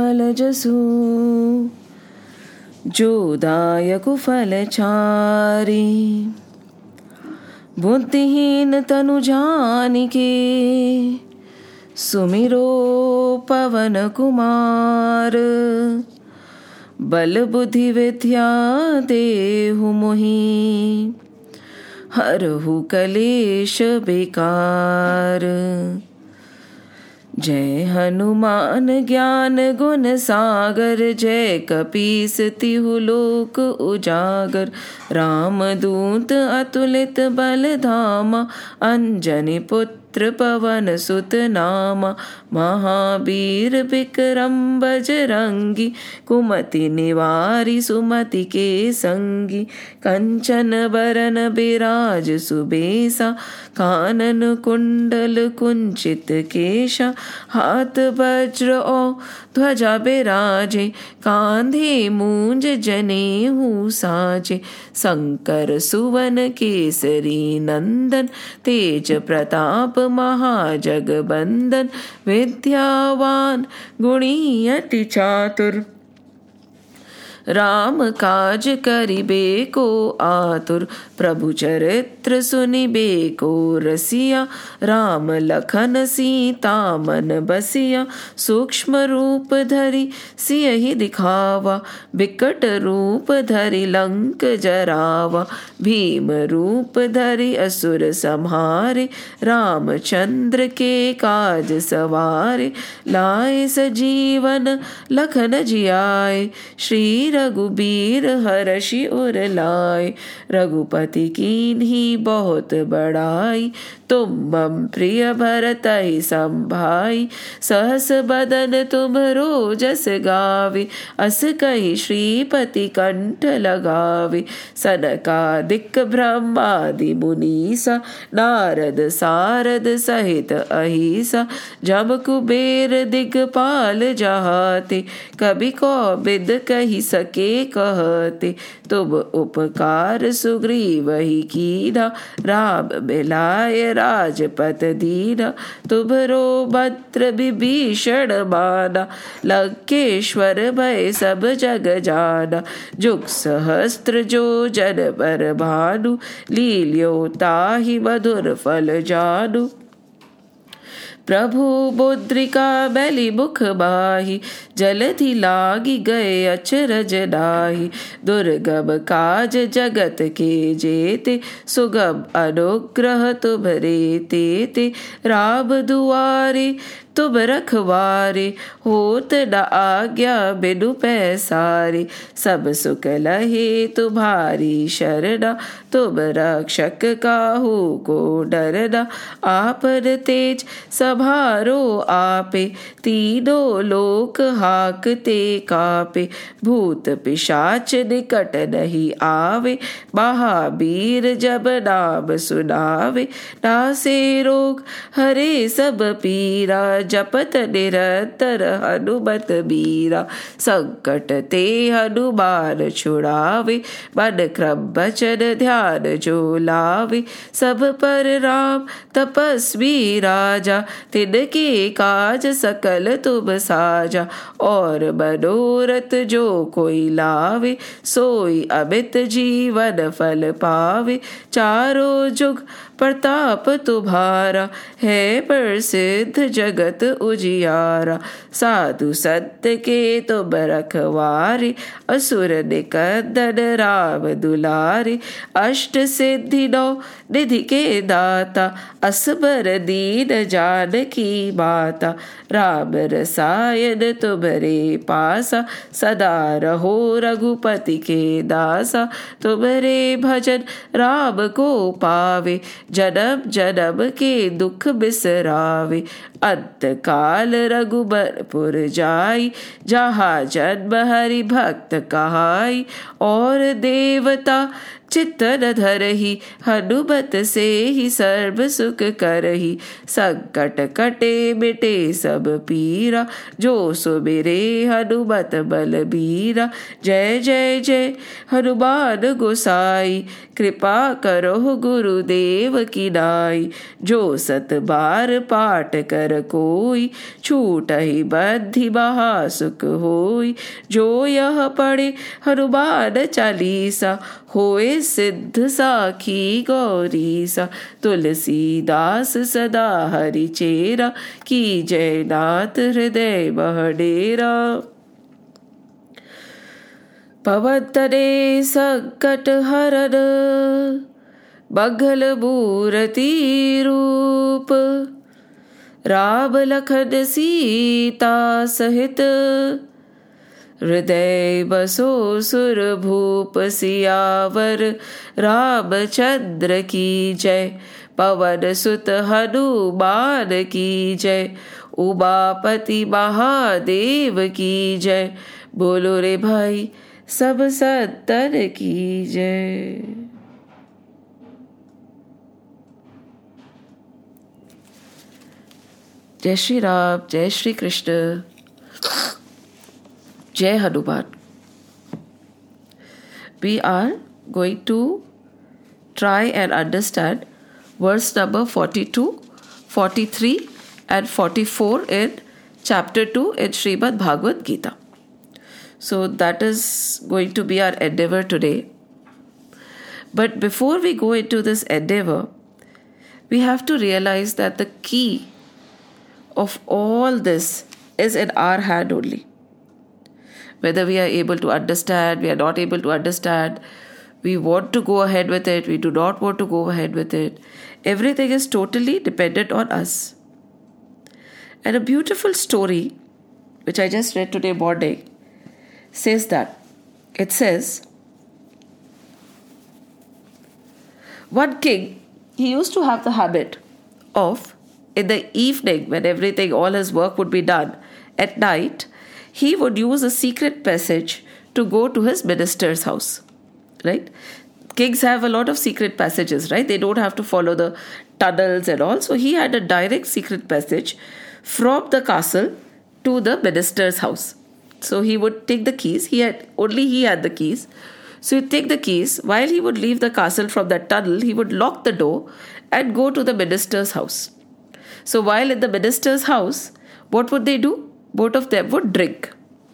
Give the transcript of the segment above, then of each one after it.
कमलजसु। ीन तनु जाने सुमिरो पवन कुमार। बलबुद्धि विध्या देहु मोहि। हरहु कलेश बेकार। जय हनुमान ज्ञान गुण सागर, जय कपीस तिहु लोक उजागर। राम दूत अतुलित बल धामा अंजनी पुत्र पुत्र पवन सुत नाम महावीर विक्रम बजरंगी कुमति निवारी सुमति के संगी कंचन बरन बिराज सुबेसा कानन कुंडल कुंचित केशा हाथ वज्र ओ ध्वजा बिराजे कांधे मूंज जने साजे शंकर सुवन केसरी नंदन तेज प्रताप महाजगबंदन विद्यावान गुणी अति चातुर। राम काज करिबे को आतुर। प्रभु चरित्र सुनिबे को रसिया, राम लखन सीता मन बसिया, सूक्ष्म रूप धरि सियहि दिखावा, बिकट रूप धरि लंक जरावा, भीम रूप धरि असुर संहारे, रामचंद्र के काज सवारे, लाए सजीवन लखन जियाए, श्री रघुबीर हर्षि उर लाए, रघुपति पति कीन्ही बहुत बड़ाई तुम मम प्रिय भरत ही संभाई, सहस बदन तुम रोजस गावे, अस कही श्रीपति कंठ लगावे। सनकादिक ब्रह्मादि मुनीसा, नारद सारद सहित अहिसा जब कुबेर दिगपाल जहाते, कभी को बिद कही सके कहते। तुम उपकार सुग्रीव ही कीना राम मिलाय राजपत दीना तुभरो भद्र विभीषण माना लंकेश्वर भय सब जग जाना। जुग सहस्त्र जो जन पर भानु, लील्यो ताहि मधुर फल जानू। प्रभु मुद्रिका बैली मुख बाही, जलधि लागी गए अचरज डाही दुर्गम काज जगत के जेते, सुगम अनुग्रह तुभरे ते ते राम दुआरे, तुम रखवारे, होत न आज्ञा बिनु पैसारे। सब सुख लहे तुम्हारी शरणा तुम रक्षक काहू को डरना आपन तेज सभारो आपे, तीनों लोक हाकते कापे, भूत पिशाच निकट नहीं आवे, महावीर जब नाम सुनावे, नासे रोग हरे सब पीरा, जपत निरंतर हनुमत बीरा संकट ते हनुमान छुड़ावे, मन क्रम बचन ध्यान जो लावे, सब पर राम, तपस्वी राजा। तिनके काज सकल तुम साजा, और मनोरथ जो कोई लावे, सोई अमित जीवन फल पावे। चारों जुग प्रताप तुम्हारा है प्रसिद्ध जगत उजियारा। साधु सत्य के तो बरखवारी, असुर निकंदन राम दुलारी। अष्ट सिद्धि नौ निधि के दाता, असबर दीन जान की माता। राम रसायन तुम्हारे पासा, सदा रहो रघुपति के दासा। तुम्हारे भजन राम को पावे, जन्म जन्म के दुख बिसरावे। अंत काल रघुबरपुर जाई, जहाँ जन्म हरि भक्त कहाई। और देवता चित्त न धरही, हनुमत से ही सर्व सुख करही। संकट कटे मिटे सब पीरा, जो सुमिरे हनुमत बल बीरा। जय जय जय, हनुमान गोसाई, कृपा करो गुरुदेव की नाई। जो सत बार पाठ कर कोई, छूट ही बद्धि महा सुख होई। जो यह पढ़े, हनुमान चालीसा, होए सिद्ध साखी गौरी सा तुलसीदास सदा हरि चेरा की जय नाथ हृदय बहडेरा। पवतरे संकट हरन बघल मूर्ति रूप राम लखन सीता सहित हृदय बसो सुर भूप सियावर रामचंद्र की जय। पवन सुत हनुमान की जय। उमापति महादेव की जय। बोलो रे भाई, सब सत्तर की जय। जय श्री राम, जय Shri Krishna. Jai Hanuman. We are going to try and understand verse number 42, 43, and 44 in chapter 2 in Srimad Bhagavad Gita. So that is going to be our endeavor today. But before we go into this endeavor, we have to realize that the key of all this is in our hand only whether we are able to understand, we are not able to understand, we want to go ahead with it, we do not want to go ahead with it. Everything is totally dependent on us. And a beautiful story, which I just read today morning, says that. It says, one king, he used to have the habit of, in the evening, when everything, all his work would be done, at night, he would use a secret passage to go to his minister's house. Right? Kings have a lot of secret passages, right? They don't have to follow the tunnels and all. So he had a direct secret passage from the castle to the minister's house. So he would take the keys. He had only he had the keys. So he'd take the keys. While he would leave the castle from that tunnel, he would lock the door and go to the minister's house. So while in the minister's house, what would they do? both of them would drink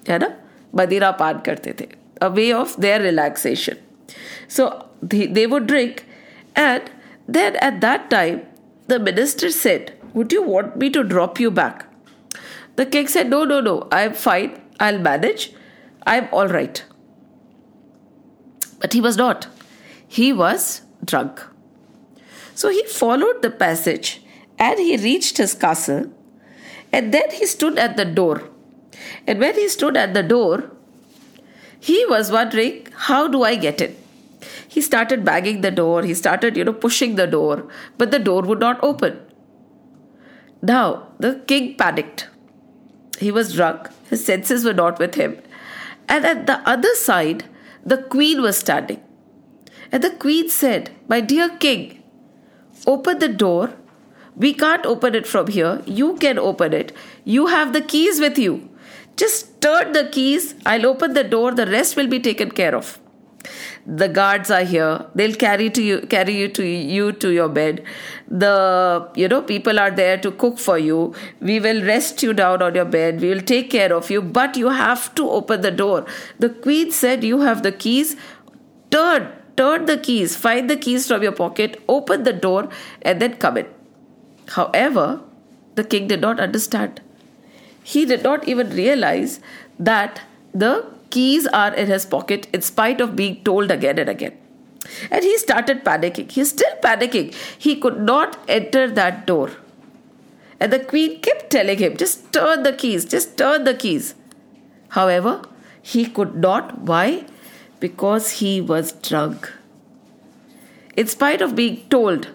है ना मदिरा पान करते थे a way of their relaxation so they, they would drink and then at that time the minister said would you want me to drop you back the king said no no no i'm fine i'll manage i'm all right but he was not he was drunk so he followed the passage and he reached his castle and then he stood at the door. And when he stood at the door, he was wondering, how do I get in? He started banging the door, he started, you know, pushing the door, but the door would not open. Now, the king panicked. He was drunk, his senses were not with him. And at the other side, the queen was standing. And the queen said, My dear king, open the door we can't open it from here. You can open it. You have the keys with you. Just turn the keys. I'll open the door. The rest will be taken care of. The guards are here. They'll carry to you, carry you to you to your bed. The you know people are there to cook for you. We will rest you down on your bed. We will take care of you. But you have to open the door. The queen said, "You have the keys. Turn, turn the keys. Find the keys from your pocket. Open the door, and then come in." However, the king did not understand. He did not even realize that the keys are in his pocket in spite of being told again and again. And he started panicking. He's still panicking. He could not enter that door. And the queen kept telling him, just turn the keys, just turn the keys. However, he could not. Why? Because he was drunk. In spite of being told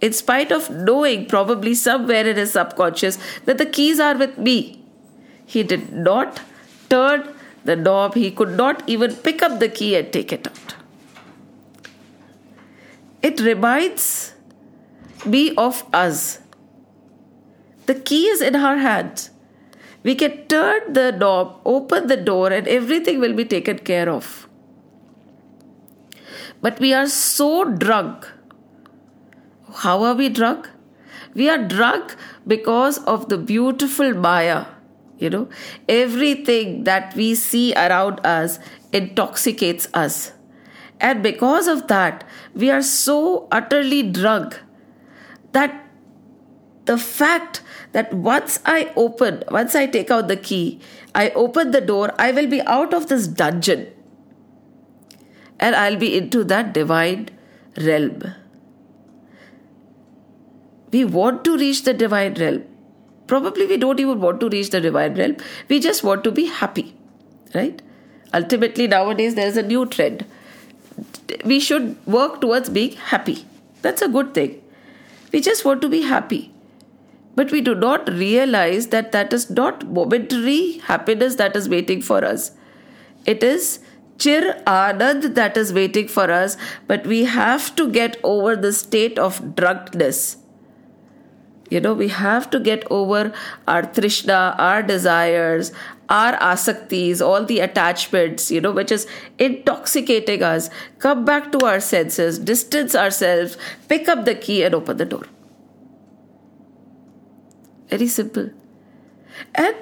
in spite of knowing probably somewhere in his subconscious that the keys are with me. He did not turn the knob, he could not even pick up the key and take it out. it reminds me of us. The key is in our hands. We can turn the knob, open the door, and everything will be taken care of. But we are so drunk. How are we drunk? We are drunk because of the beautiful Maya. You know, everything that we see around us intoxicates us. And because of that, we are so utterly drunk that the fact that once I open, once I take out the key, I open the door, I will be out of this dungeon and I'll be into that divine realm. We want to reach the divine realm. Probably we don't even want to reach the divine realm. We just want to be happy, right? Ultimately, nowadays there is a new trend. We should work towards being happy. That's a good thing. We just want to be happy. But we do not realize that that is not momentary happiness that is waiting for us. It is chir anand that is waiting for us, but we have to get over the state of drunkenness. You know, we have to get over our trishna, our desires, our asaktis, all the attachments, you know, which is intoxicating us. Come back to our senses, distance ourselves, pick up the key, and open the door. Very simple. And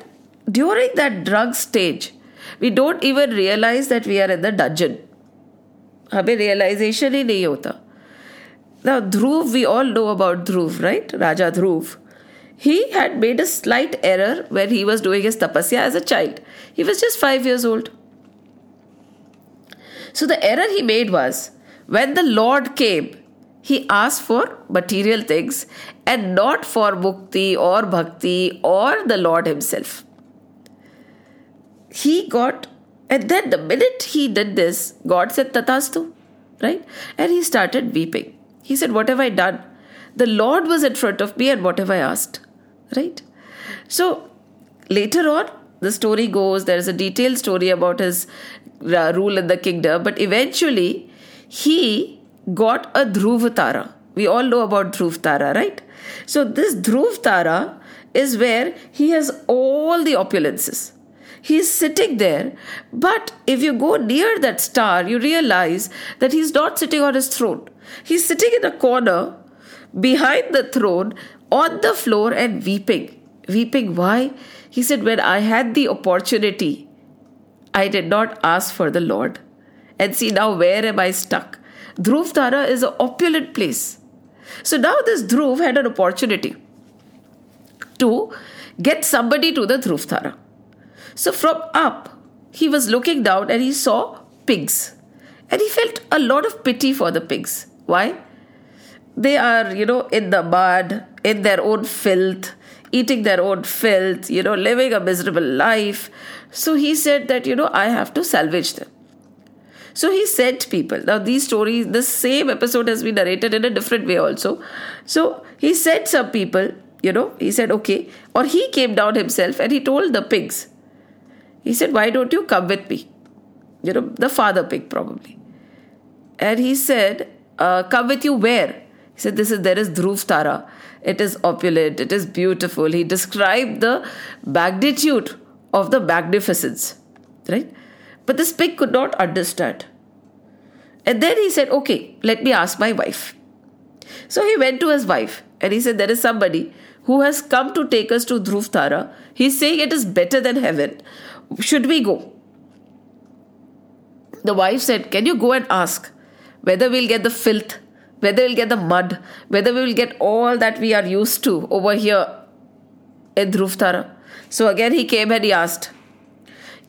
during that drug stage, we don't even realize that we are in the dungeon हमें realization ही नहीं होता now Dhruv we all know about Dhruv right? Raja Dhruv. He had made a slight error when he was doing his tapasya as a child. He was just 5 years old. So the error he made was when the Lord came he asked for material things and not for mukti or bhakti or the Lord himself. He got, and then the minute he did this, God said, Tatastu, right? And he started weeping. He said, What have I done? The Lord was in front of me, and what have I asked? Right? So later on, the story goes, there is a detailed story about his uh, rule in the kingdom, but eventually he got a Dhruvatara. We all know about Dhruvatara, right? So this Dhruvatara is where he has all the opulences He's sitting there, but if you go near that star, you realize that he's not sitting on his throne. He's sitting in a corner behind the throne on the floor and weeping. Weeping, why? He said, When I had the opportunity, I did not ask for the Lord. And see, now where am I stuck? Dhruv Tara is an opulent place. So now this Dhruv had an opportunity to get somebody to the Dhruv Tara. So from up, he was looking down and he saw pigs. And he felt a lot of pity for the pigs. Why? They are, you know, in the mud, in their own filth, eating their own filth, you know, living a miserable life. So he said that, you know, I have to salvage them. So he sent people. Now, these stories, the same episode has been narrated in a different way also. So he sent some people, you know, he said, okay. Or he came down himself and he told the pigs he said, Why don't you come with me? You know, the father pig probably. And he said, uh, Come with you where? He said, This is there is Dhruv Tara. It is opulent, it is beautiful. He described the magnitude of the magnificence. Right? But this pig could not understand. And then he said, Okay, let me ask my wife. So he went to his wife and he said, There is somebody who has come to take us to Dhruv Tara. He's saying it is better than heaven. Should we go? The wife said, Can you go and ask whether we'll get the filth, whether we'll get the mud, whether we will get all that we are used to over here in Dhruv So again he came and he asked,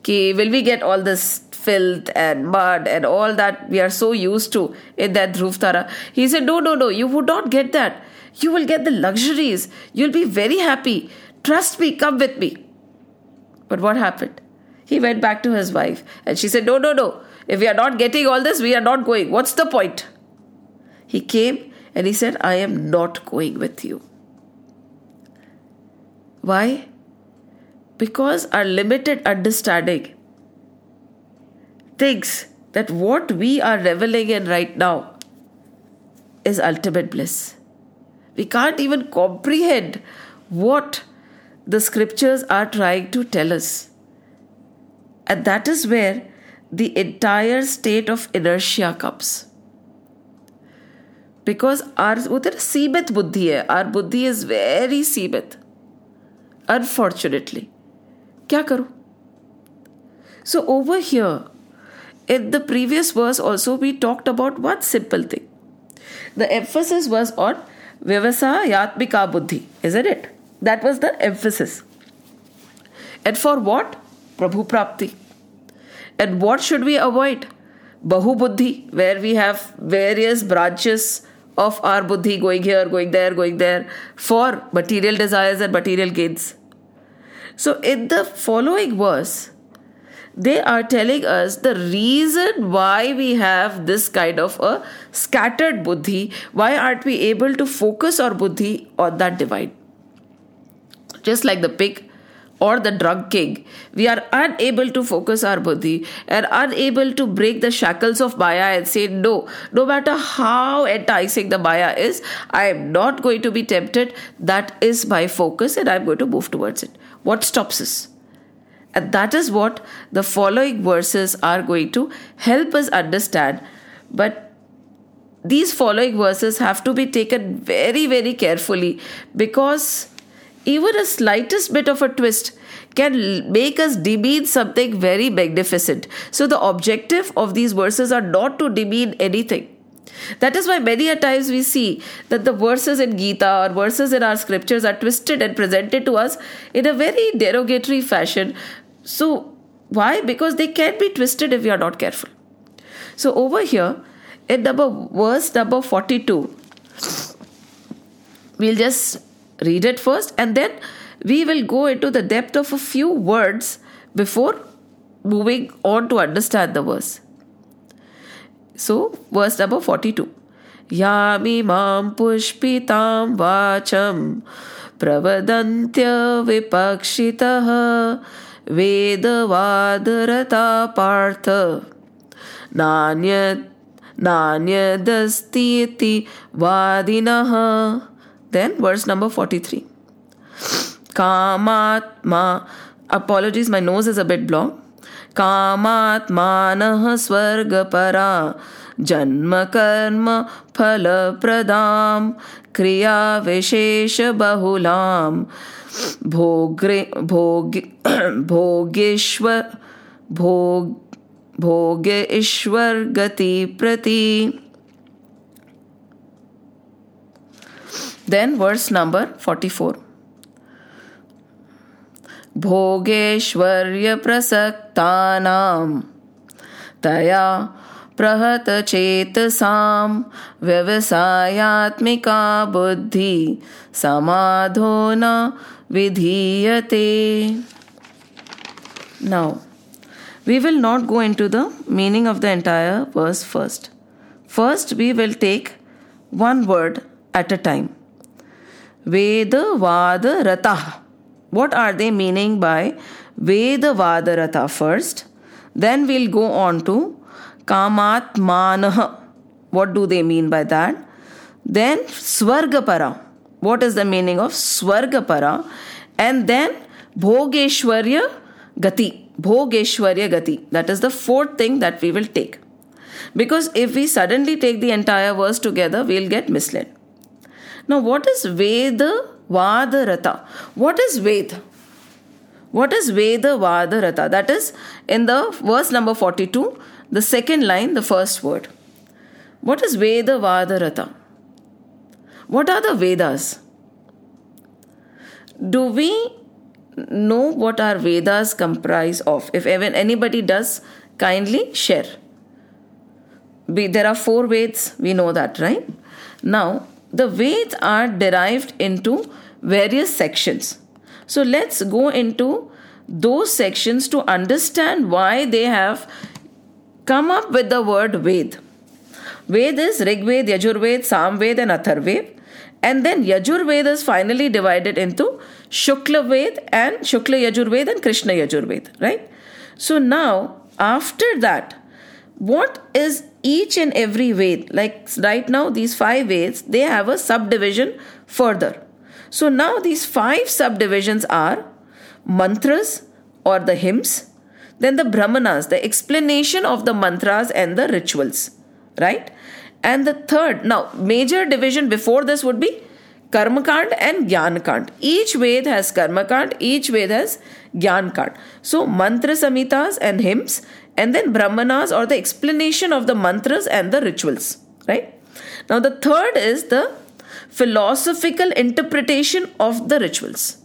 Ki, Will we get all this filth and mud and all that we are so used to in that Dhruv He said, No, no, no, you would not get that. You will get the luxuries. You'll be very happy. Trust me, come with me. But what happened? He went back to his wife and she said, No, no, no. If we are not getting all this, we are not going. What's the point? He came and he said, I am not going with you. Why? Because our limited understanding thinks that what we are reveling in right now is ultimate bliss. We can't even comprehend what the scriptures are trying to tell us. And that is where the entire state of inertia comes. Because our सीमित बुद्धि है our buddhi is very सीमित unfortunately क्या करूं so over here in the previous verse also we talked about one simple thing the emphasis was on vyavasayatmika buddhi isn't it that was the emphasis and for what prabhu prapti and what should we avoid? Bahu buddhi where we have various branches of our buddhi going here going there going there for material desires and material gains. So in the following verse they are telling us the reason why we have this kind of a scattered buddhi, why aren't we able to focus our buddhi on that divine? Just like the pig or the drug king, we are unable to focus our buddhi and unable to break the shackles of Maya and say, No, no matter how enticing the Maya is, I am not going to be tempted. That is my focus and I'm going to move towards it. What stops us? And that is what the following verses are going to help us understand. But these following verses have to be taken very, very carefully because even a slightest bit of a twist can make us demean something very magnificent. So, the objective of these verses are not to demean anything. That is why many a times we see that the verses in Gita or verses in our scriptures are twisted and presented to us in a very derogatory fashion so, why? Because they can be twisted if you are not careful. So, over here in number verse number 42, we'll just read it first and then we will go into the depth of a few words before moving on to understand the verse. So, verse number 42. यामिमां पुष्पितां वाचं प्रवदन्त्य विपक्षितः वेदवादरता पार्थ नान्य नान्यदस्ति इति वादिनः Then verse number 43 कामात्मा apologies, my nose is a bit blocked. कामात्मानः स्वर्गपरा जन्मकर्म फलप्रदां क्रियाविशेषबहुलां भोग्रे भोग भोगेश्वर भोग भोगेश्वर गति प्रति then verse number 44 भोगेश्वर्य प्रसक्तानाम तया प्रहत चेतसाम व्यवसायात्मिका बुद्धि समाधोना विधीयते। Now we will not go in to the meaning of the entire verse first first we will take one word at a time Veda Vada Rata. What are they meaning by Veda Vada Rata first? Then we'll go on to Kamatmanah. What do they mean by that? Then Swargapara. What is the meaning of Swargapara? And then Bhogeshwarya Gati. Bhogeshwarya Gati. That is the fourth thing that we will take. Because if we suddenly take the entire verse together, we'll get misled. Now, what is Veda Vada Rata? What is Veda? What is Veda Vada Rata? That is in the verse number 42, the second line, the first word. What is Veda Vada Rata? What are the Vedas? Do we know what our Vedas comprise of? If even anybody does, kindly share. We, there are four Veds, we know that, right? Now, the Veds are derived into various sections. So let's go into those sections to understand why they have come up with the word Ved. Ved is Rig Ved, Yajurved, Samved, and Atharved. And then Yajurveda is finally divided into Shukla Ved and Shukla Yajurved and Krishna Yajurved, right? So now, after that, what is each and every Ved? Like right now, these five Veds, they have a subdivision further. So now these five subdivisions are mantras or the hymns, then the brahmanas, the explanation of the mantras and the rituals, right? And the third, now major division before this would be Karmakand and Jnanakand. Each Ved has Karmakand, each Ved has Jnanakand. So mantra samhitas and hymns, and then Brahmanas or the explanation of the mantras and the rituals, right? Now the third is the philosophical interpretation of the rituals,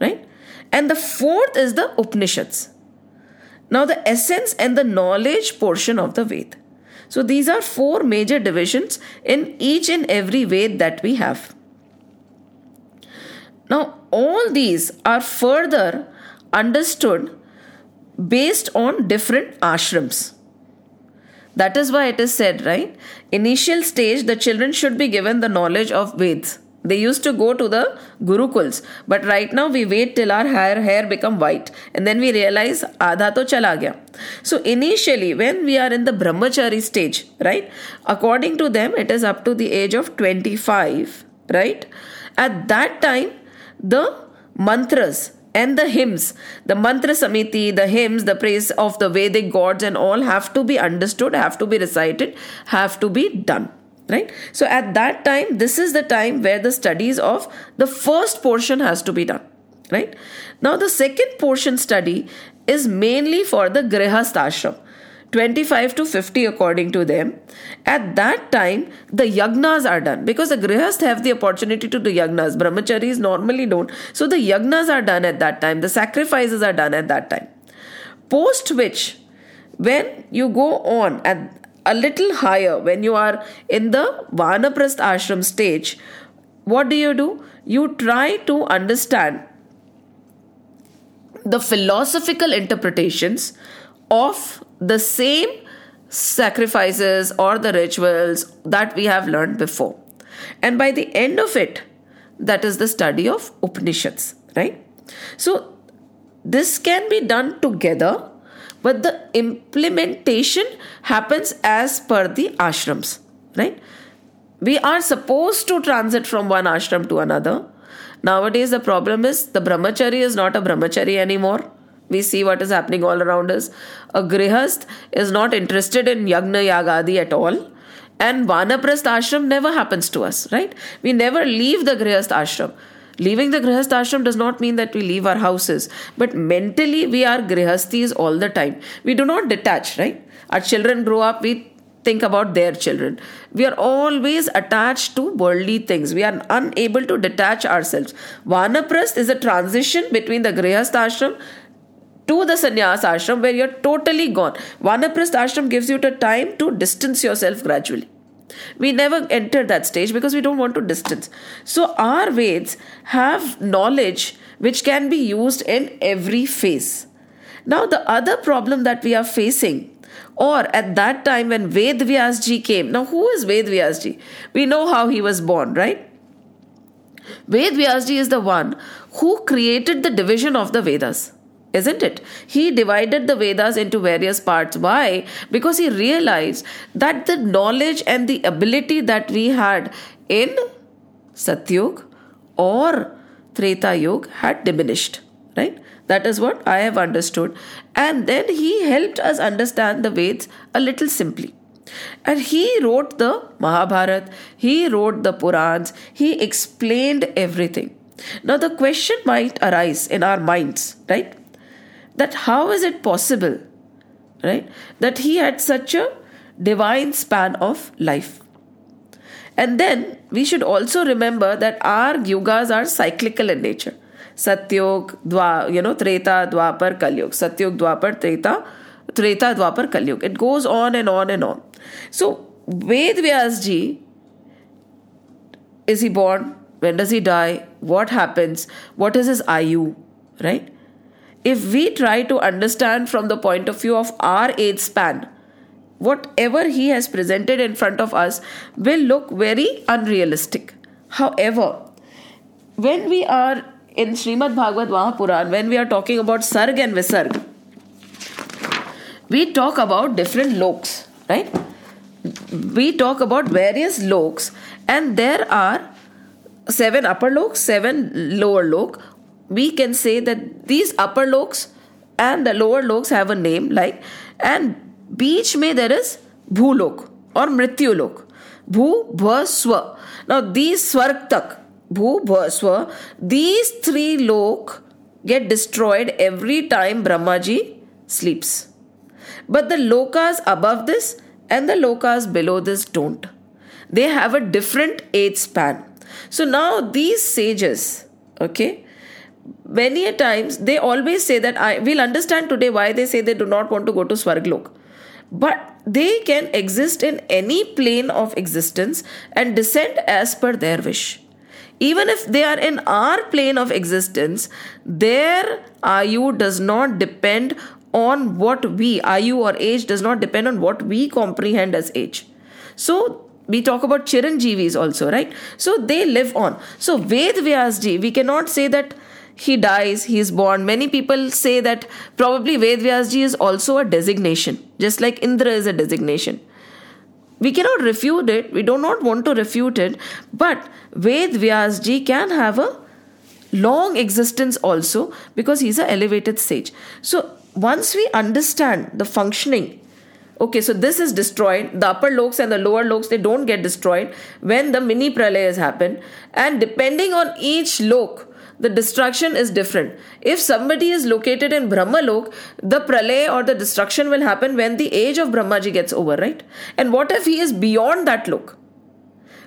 right? And the fourth is the Upanishads. Now the essence and the knowledge portion of the Ved. So these are four major divisions in each and every Ved that we have. Now, all these are further understood based on different ashrams. That is why it is said, right? Initial stage, the children should be given the knowledge of Veds. They used to go to the Gurukuls, but right now we wait till our hair hair become white, and then we realize adha to chala gaya. So initially, when we are in the brahmachari stage, right? According to them, it is up to the age of 25, right? At that time, the mantras and the hymns, the mantra samiti, the hymns, the praise of the Vedic gods, and all have to be understood, have to be recited, have to be done. Right? So at that time, this is the time where the studies of the first portion has to be done. Right? Now, the second portion study is mainly for the Grihast ashram 25 to 50 according to them. At that time, the yagnas are done because the grihast have the opportunity to do yagnas. Brahmacharis normally don't. So the yagnas are done at that time. The sacrifices are done at that time. Post which, when you go on at a little higher, when you are in the Vanaprasth ashram stage, what do you do? You try to understand the philosophical interpretations of the same sacrifices or the rituals that we have learned before. And by the end of it, that is the study of Upanishads, right? So, this can be done together, but the implementation happens as per the ashrams, right? We are supposed to transit from one ashram to another. Nowadays, the problem is the brahmachari is not a brahmachari anymore we see what is happening all around us. A grihast is not interested in yagna yagadi at all. And vanaprasth ashram never happens to us, right? We never leave the grihast ashram. Leaving the grihast ashram does not mean that we leave our houses, but mentally we are grihastis all the time. We do not detach, right? Our children grow up, we think about their children. We are always attached to worldly things. We are unable to detach ourselves. Vanaprasth is a transition between the grihast ashram to the sannyas ashram where you're totally gone. Vanaprasth ashram gives you the time to distance yourself gradually. We never enter that stage because we don't want to distance. So our Veds have knowledge which can be used in every phase. Now the other problem that we are facing or at that time when Ved Vyasji came. Now who is Ved Vyasji? We know how he was born, right? Ved Vyasji is the one who created the division of the Vedas isn't it? He divided the Vedas into various parts. Why? Because he realized that the knowledge and the ability that we had in Satyug or Treta Yuga had diminished. Right? That is what I have understood. And then he helped us understand the Vedas a little simply. And he wrote the Mahabharata, he wrote the Purans, he explained everything. Now, the question might arise in our minds, right? That how is it possible, right, that he had such a divine span of life. And then we should also remember that our yugas are cyclical in nature. Satyog, Dwa, you know, Treta, Dwapar, Kalyug. Satyog, Dwapar, Treta, Treta, Dwapar, Kalyug. It goes on and on and on. So, Ved Vyas ji, is he born? When does he die? What happens? What is his Ayu? Right? If we try to understand from the point of view of our age span, whatever he has presented in front of us will look very unrealistic. However, when we are in Srimad Bhagavad Mahapuran, when we are talking about Sarg and Visarg, we talk about different loks, right? We talk about various loks, and there are seven upper loks, seven lower lok. We can say that these upper loks and the lower loks have a name like, and beach may there is bhulok or mrityulok. Bhu, bha. Now these swarg tak, bhu, bha, these three lok get destroyed every time Brahmaji sleeps. But the lokas above this and the lokas below this don't. They have a different age span. So now these sages, okay, many a times they always say that I will understand today why they say they do not want to go to Swarglok. But they can exist in any plane of existence and descend as per their wish even if they are in our plane of existence, their ayu does not depend on what we, ayu or age does not depend on what we comprehend as age. So we talk about Chiranjeevis also, right? So they live on. So Ved Vyasji, we cannot say that he dies, he is born. Many people say that probably Ved Vyasji is also a designation, just like Indra is a designation. We cannot refute it, we do not want to refute it, but Ved Vyasji can have a long existence also because he's an elevated sage. So once we understand the functioning okay so this is destroyed the upper loks and the lower loks they don't get destroyed when the mini pralayas happen and depending on each lok the destruction is different. If somebody is located in Brahmalok, the pralay or the destruction will happen when the age of Brahmaji gets over, right? And what if he is beyond that lok?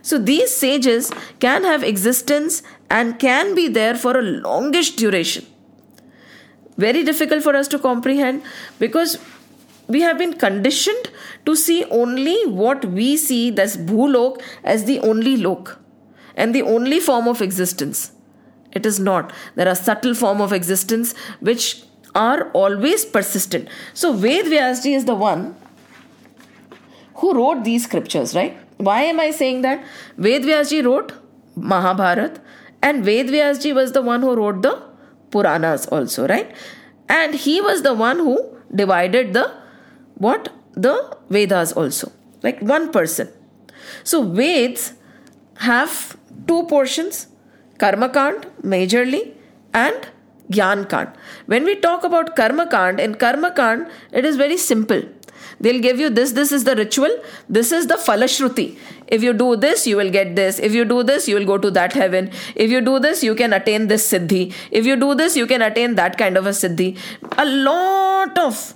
So these sages can have existence and can be there for a longish duration. Very difficult for us to comprehend because we have been conditioned to see only what we see that's bhulok as the only lok and the only form of existence it is not. There are subtle form of existence which are always persistent. So Ved Vyasji is the one who wrote these scriptures, right? Why am I saying that? Ved Vyasji wrote Mahabharat and Ved Vyasji was the one who wrote the Puranas also, right? And he was the one who divided the what? The Vedas also. Like one person. So Veds have two portions Karma Kand majorly and Gyan Kand. When we talk about Karma Kand, in Karma Kand, it is very simple. They'll give you this, this is the ritual, this is the Falashruti. If you do this, you will get this. If you do this, you will go to that heaven. If you do this, you can attain this Siddhi. If you do this, you can attain that kind of a Siddhi. A lot of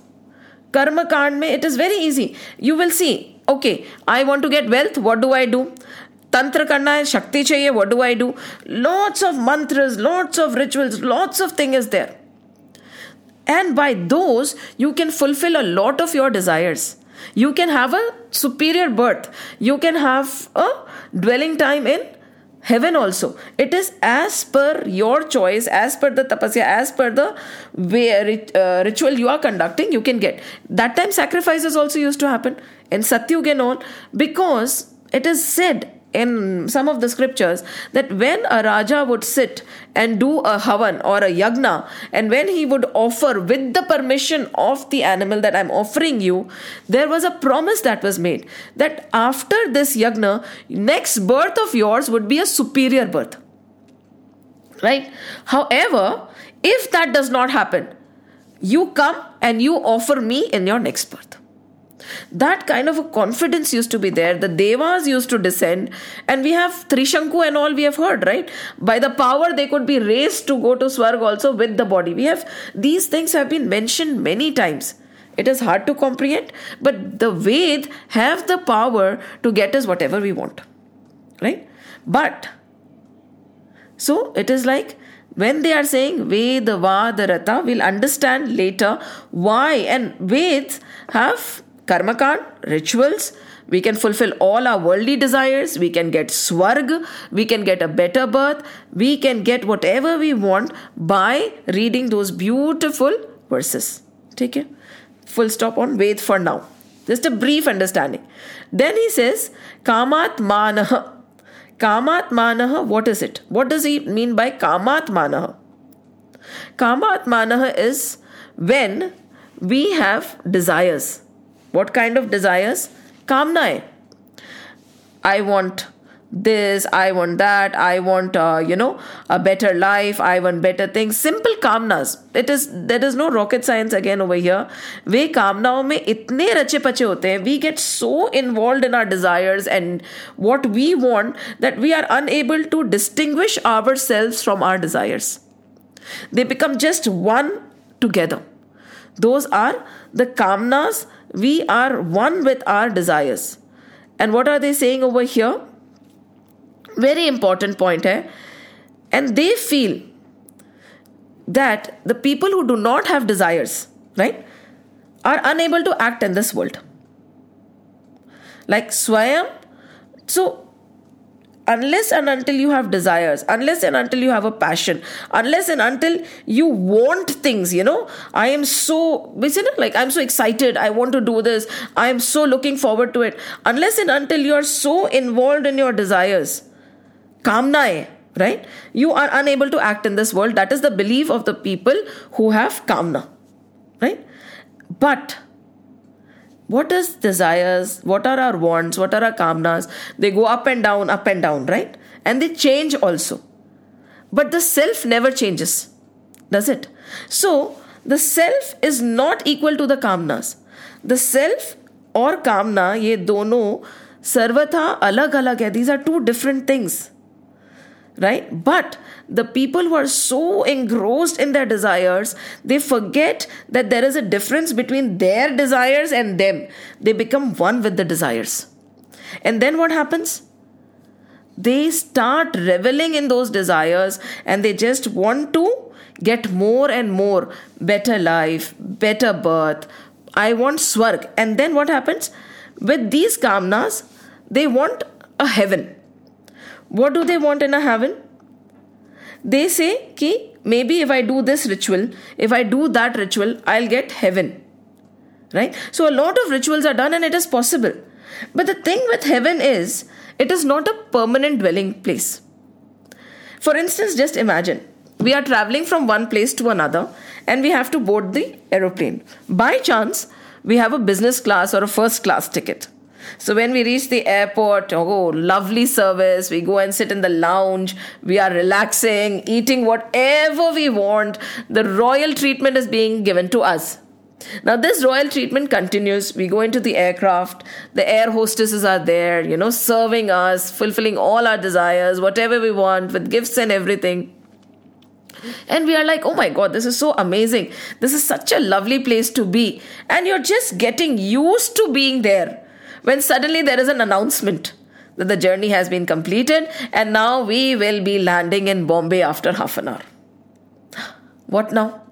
Karma Kand, it is very easy. You will see, okay, I want to get wealth, what do I do? तंत्र करना है शक्ति चाहिए what do I do lots of mantra lots of rituals lots of thing is there and by those you can fulfil a lot of your desires you can have a superior birth you can have a dwelling time in heaven also it is as per your choice as per the tapasya as per the way ritual you are conducting you can get that time sacrifice also use to happen in Satyug gain on because it is said in some of the scriptures that when a Raja would sit and do a Havan or a Yagna, and when he would offer with the permission of the animal that I'm offering you, there was a promise that was made that after this Yagna, next birth of yours would be a superior birth. Right? However, if that does not happen, you come and you offer me in your next birth. That kind of a confidence used to be there. The devas used to descend, and we have Trishanku and all we have heard, right? By the power, they could be raised to go to Swarg also with the body. We have these things have been mentioned many times. It is hard to comprehend, but the Ved have the power to get us whatever we want, right? But so it is like when they are saying Veda, Vada, Rata, we'll understand later why. And Veds have karmakand, rituals. We can fulfill all our worldly desires. We can get swarg. We can get a better birth. We can get whatever we want by reading those beautiful verses. Take care. Full stop on Ved for now. Just a brief understanding. Then he says, Kamat Manaha. Kamat Manaha, what is it? What does he mean by Kamat Manaha? Kamat Manaha is when we have desires what kind of desires? कामना है I want this, I want that, I want, uh, you know, a better life, I want better things. Simple kamnas. It is there is no rocket science again over here. वे कामनाओं में इतने रचे पचे होते हैं we get so involved in our desires and what we want that we are unable to distinguish ourselves from our desires. They become just one together. Those are the kamnas. We are one with our desires. And what are they saying over here? Very important point hai. And they feel that the people who do not have desires, right, are unable to act in this world. Like Swayam, so unless and until you have desires, unless and until you have a passion, unless and until you want things, you know, I am so, isn't it like I'm so excited, I want to do this, I am so looking forward to it. Unless and until you are so involved in your desires, kamna right? You are unable to act in this world. That is the belief of the people who have kamna, right? But what is desires? What are our wants? What are our kamnas they go up and down up and down right? And they change also. But the self never changes does it? So the self is not equal to the kamnas the self or kamna ye dono sarvatha alag alag hai. These are two different things right? But the people who are so engrossed in their desires, they forget that there is a difference between their desires and them. They become one with the desires. And then what happens? They start reveling in those desires and they just want to get more and more better life, better birth. I want swarg. And then what happens? With these kamnas, they want a heaven what do they want in a heaven? They say ki maybe if I do this ritual, if I do that ritual, I'll get heaven. Right? So a lot of rituals are done and it is possible. But the thing with heaven is it is not a permanent dwelling place. For instance, just imagine we are traveling from one place to another and we have to board the aeroplane. By chance, we have a business class or a first class ticket. So when we reach the airport, oh, lovely service. We go and sit in the lounge. We are relaxing, eating whatever we want. The royal treatment is being given to us. Now, this royal treatment continues. We go into the aircraft. The air hostesses are there, you know, serving us, fulfilling all our desires, whatever we want, with gifts and everything. And we are like, oh my god, this is so amazing. This is such a lovely place to be. And you're just getting used to being there when suddenly there is an announcement that the journey has been completed and now we will be landing in Bombay after half an hour. What now?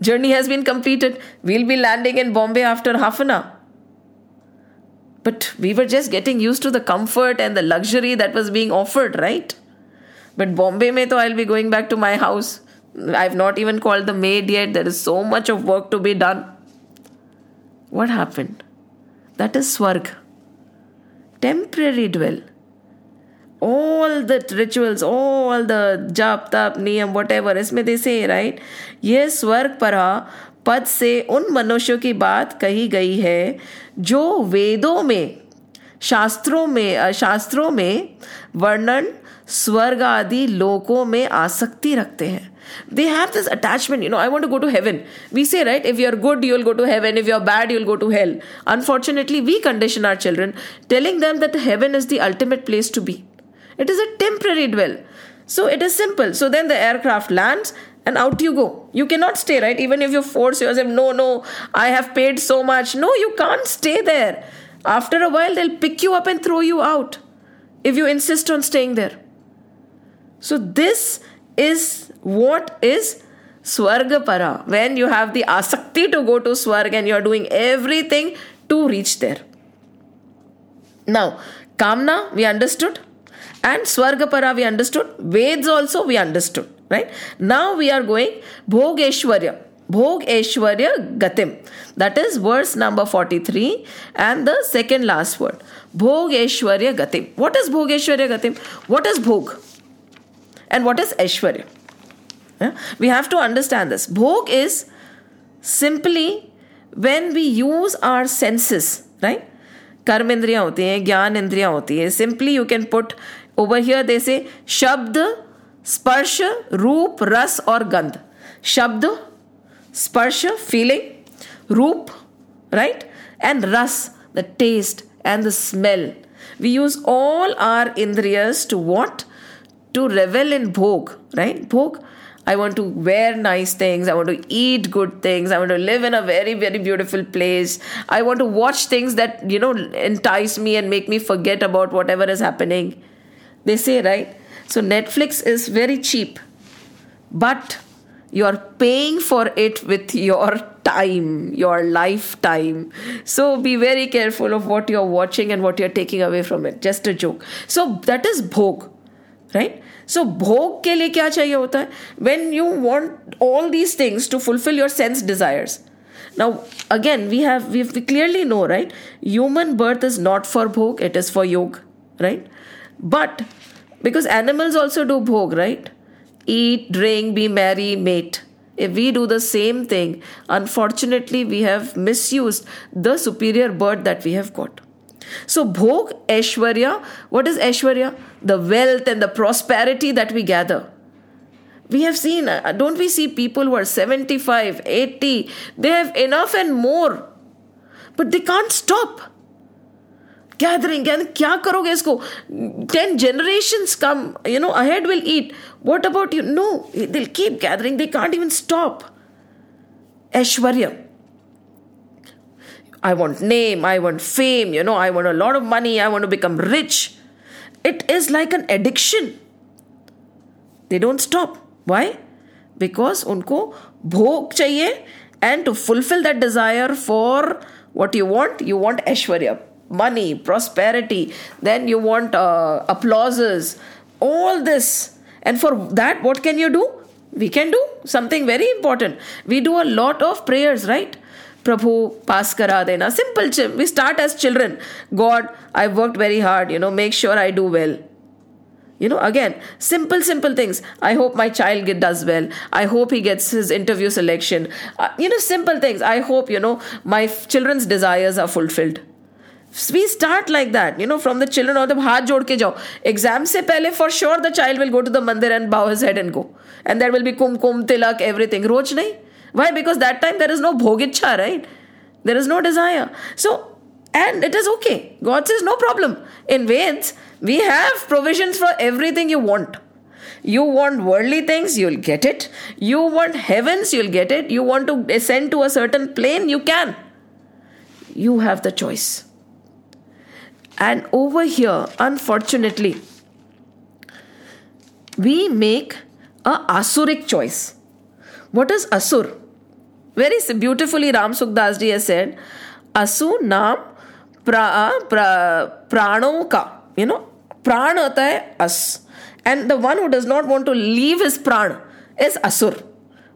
Journey has been completed. We'll be landing in Bombay after half an hour. But we were just getting used to the comfort and the luxury that was being offered, right? But Bombay mein to I'll be going back to my house. I've not even called the maid yet. There is so much of work to be done. What happened? That is Swarg temporary dwell. All the rituals, all the jap, tap, niyam, whatever, इसमें they say, right? ये स्वर्ग para पद से उन मनुष्यों की बात कही गई है जो वेदों में शास्त्रों में शास्त्रों में वर्णन स्वर्ग आदि लोगों में आसक्ति रखते हैं। They have this attachment you know I want go to heaven we say right if you are good you'll go to heaven if you are bad you'll go to hell unfortunately we condition our children telling them that heaven is the ultimate place to be it is a temporary dwell so it is simple so then the aircraft land and out you go you can not stay right even if you force yourself no no I have paid so much no you can't stay there after a world they'll pick you up and throw you out if you insist on staying there so this is what is Swargapara. When you have the asakti to go to Swarg and you are doing everything to reach there. Now, Kamna we understood and Swargapara we understood. Veds also we understood. Right? Now we are going Bhogeshwarya. Bhogeshwarya Gatim. That is verse number 43 and the second last word. Bhogeshwarya Gatim. What is Bhogeshwarya Gatim? What is Bhog? And what is Aishwarya? Yeah? We have to understand this. Bhog is simply when we use our senses, right, कर्म इंद्रियां होती हैं ज्ञान इंद्रियां होती है simply you can put over here दे से शब्द स्पर्श रूप रस और गंध शब्द स्पर्श फीलिंग रूप राइट एंड रस the test and the smell we use all our indriyas to what to revel in bhog right bhog I want to wear nice things. I want to eat good things. I want to live in a very, very beautiful place. I want to watch things that, you know, entice me and make me forget about whatever is happening. They say, right? So Netflix is very cheap, but you're paying for it with your time, your lifetime. So be very careful of what you're watching and what you're taking away from it. Just a joke. So that is bhog, right? सो भोग के लिए क्या चाहिए होता है when you want all these things to fulfil your sense desires now again we have we clearly know right human birth is not for bhog it is for yog right but because animals also do bhog right eat drink be merry mate if we do the same thing unfortunately we have misuse the superior birth that we have got so, Bhog, Aishwarya, what is Aishwarya? The wealth and the prosperity that we gather. We have seen, uh, don't we see people who are 75, 80, they have enough and more, but they can't stop. Gathering, gathering, kya karoge isko? 10 generations come, you know, ahead will eat. What about you? No, they'll keep gathering, they can't even stop. Aishwarya. I want name, I want fame, you know, I want a lot of money, I want to become rich. It is like an addiction. They don't stop. Why? Because unko bhog chahiye and to fulfill that desire for what you want, you want Aishwarya, money, prosperity, then you want uh, applauses, all this. And for that, what can you do? We can do something very important. We do a lot of prayers, right? प्रभु pass करा देना simple we start as children God I work very hard you know make sure I do well you know again simple simple things i hope my child get, does well i hope he gets his interview selection uh, you know simple things i hope you know my children's desires are fulfilled we start like that you know from the children और जब हाथ जोड़ के जाओ exam से पहले for sure the child will go to the mandir and bow his head and go and there will be kumkum tilak everything रोज नहीं why? Because that time there is no bhogicha, right? There is no desire. So, and it is okay. God says, no problem. In Veds, we have provisions for everything you want. You want worldly things, you'll get it. You want heavens, you'll get it. You want to ascend to a certain plane, you can. You have the choice. And over here, unfortunately, we make a asuric choice. What is asur? Very beautifully Ram Sukhdas ji has said असु नाम प्रा, प्रा, प्राणों का you know प्राण होता है अस and the one who does not want to leave is prana is asur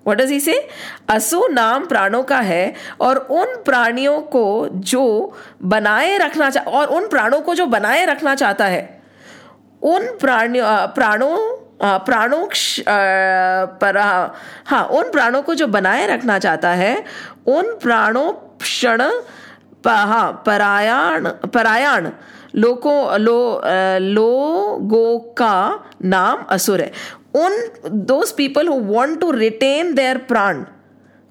what does he असु नाम प्राणों का है और उन प्राणियों को जो बनाए रखना चाह और उन प्राणों को जो बनाए रखना चाहता है उन प्राणियों प्राणों प्राणों पर हाँ उन प्राणों को जो बनाए रखना चाहता है, उन प्राणों क्षण हाँ परायण परायण लोगों लो लोगों का नाम असुर है। उन those people who want to retain their prana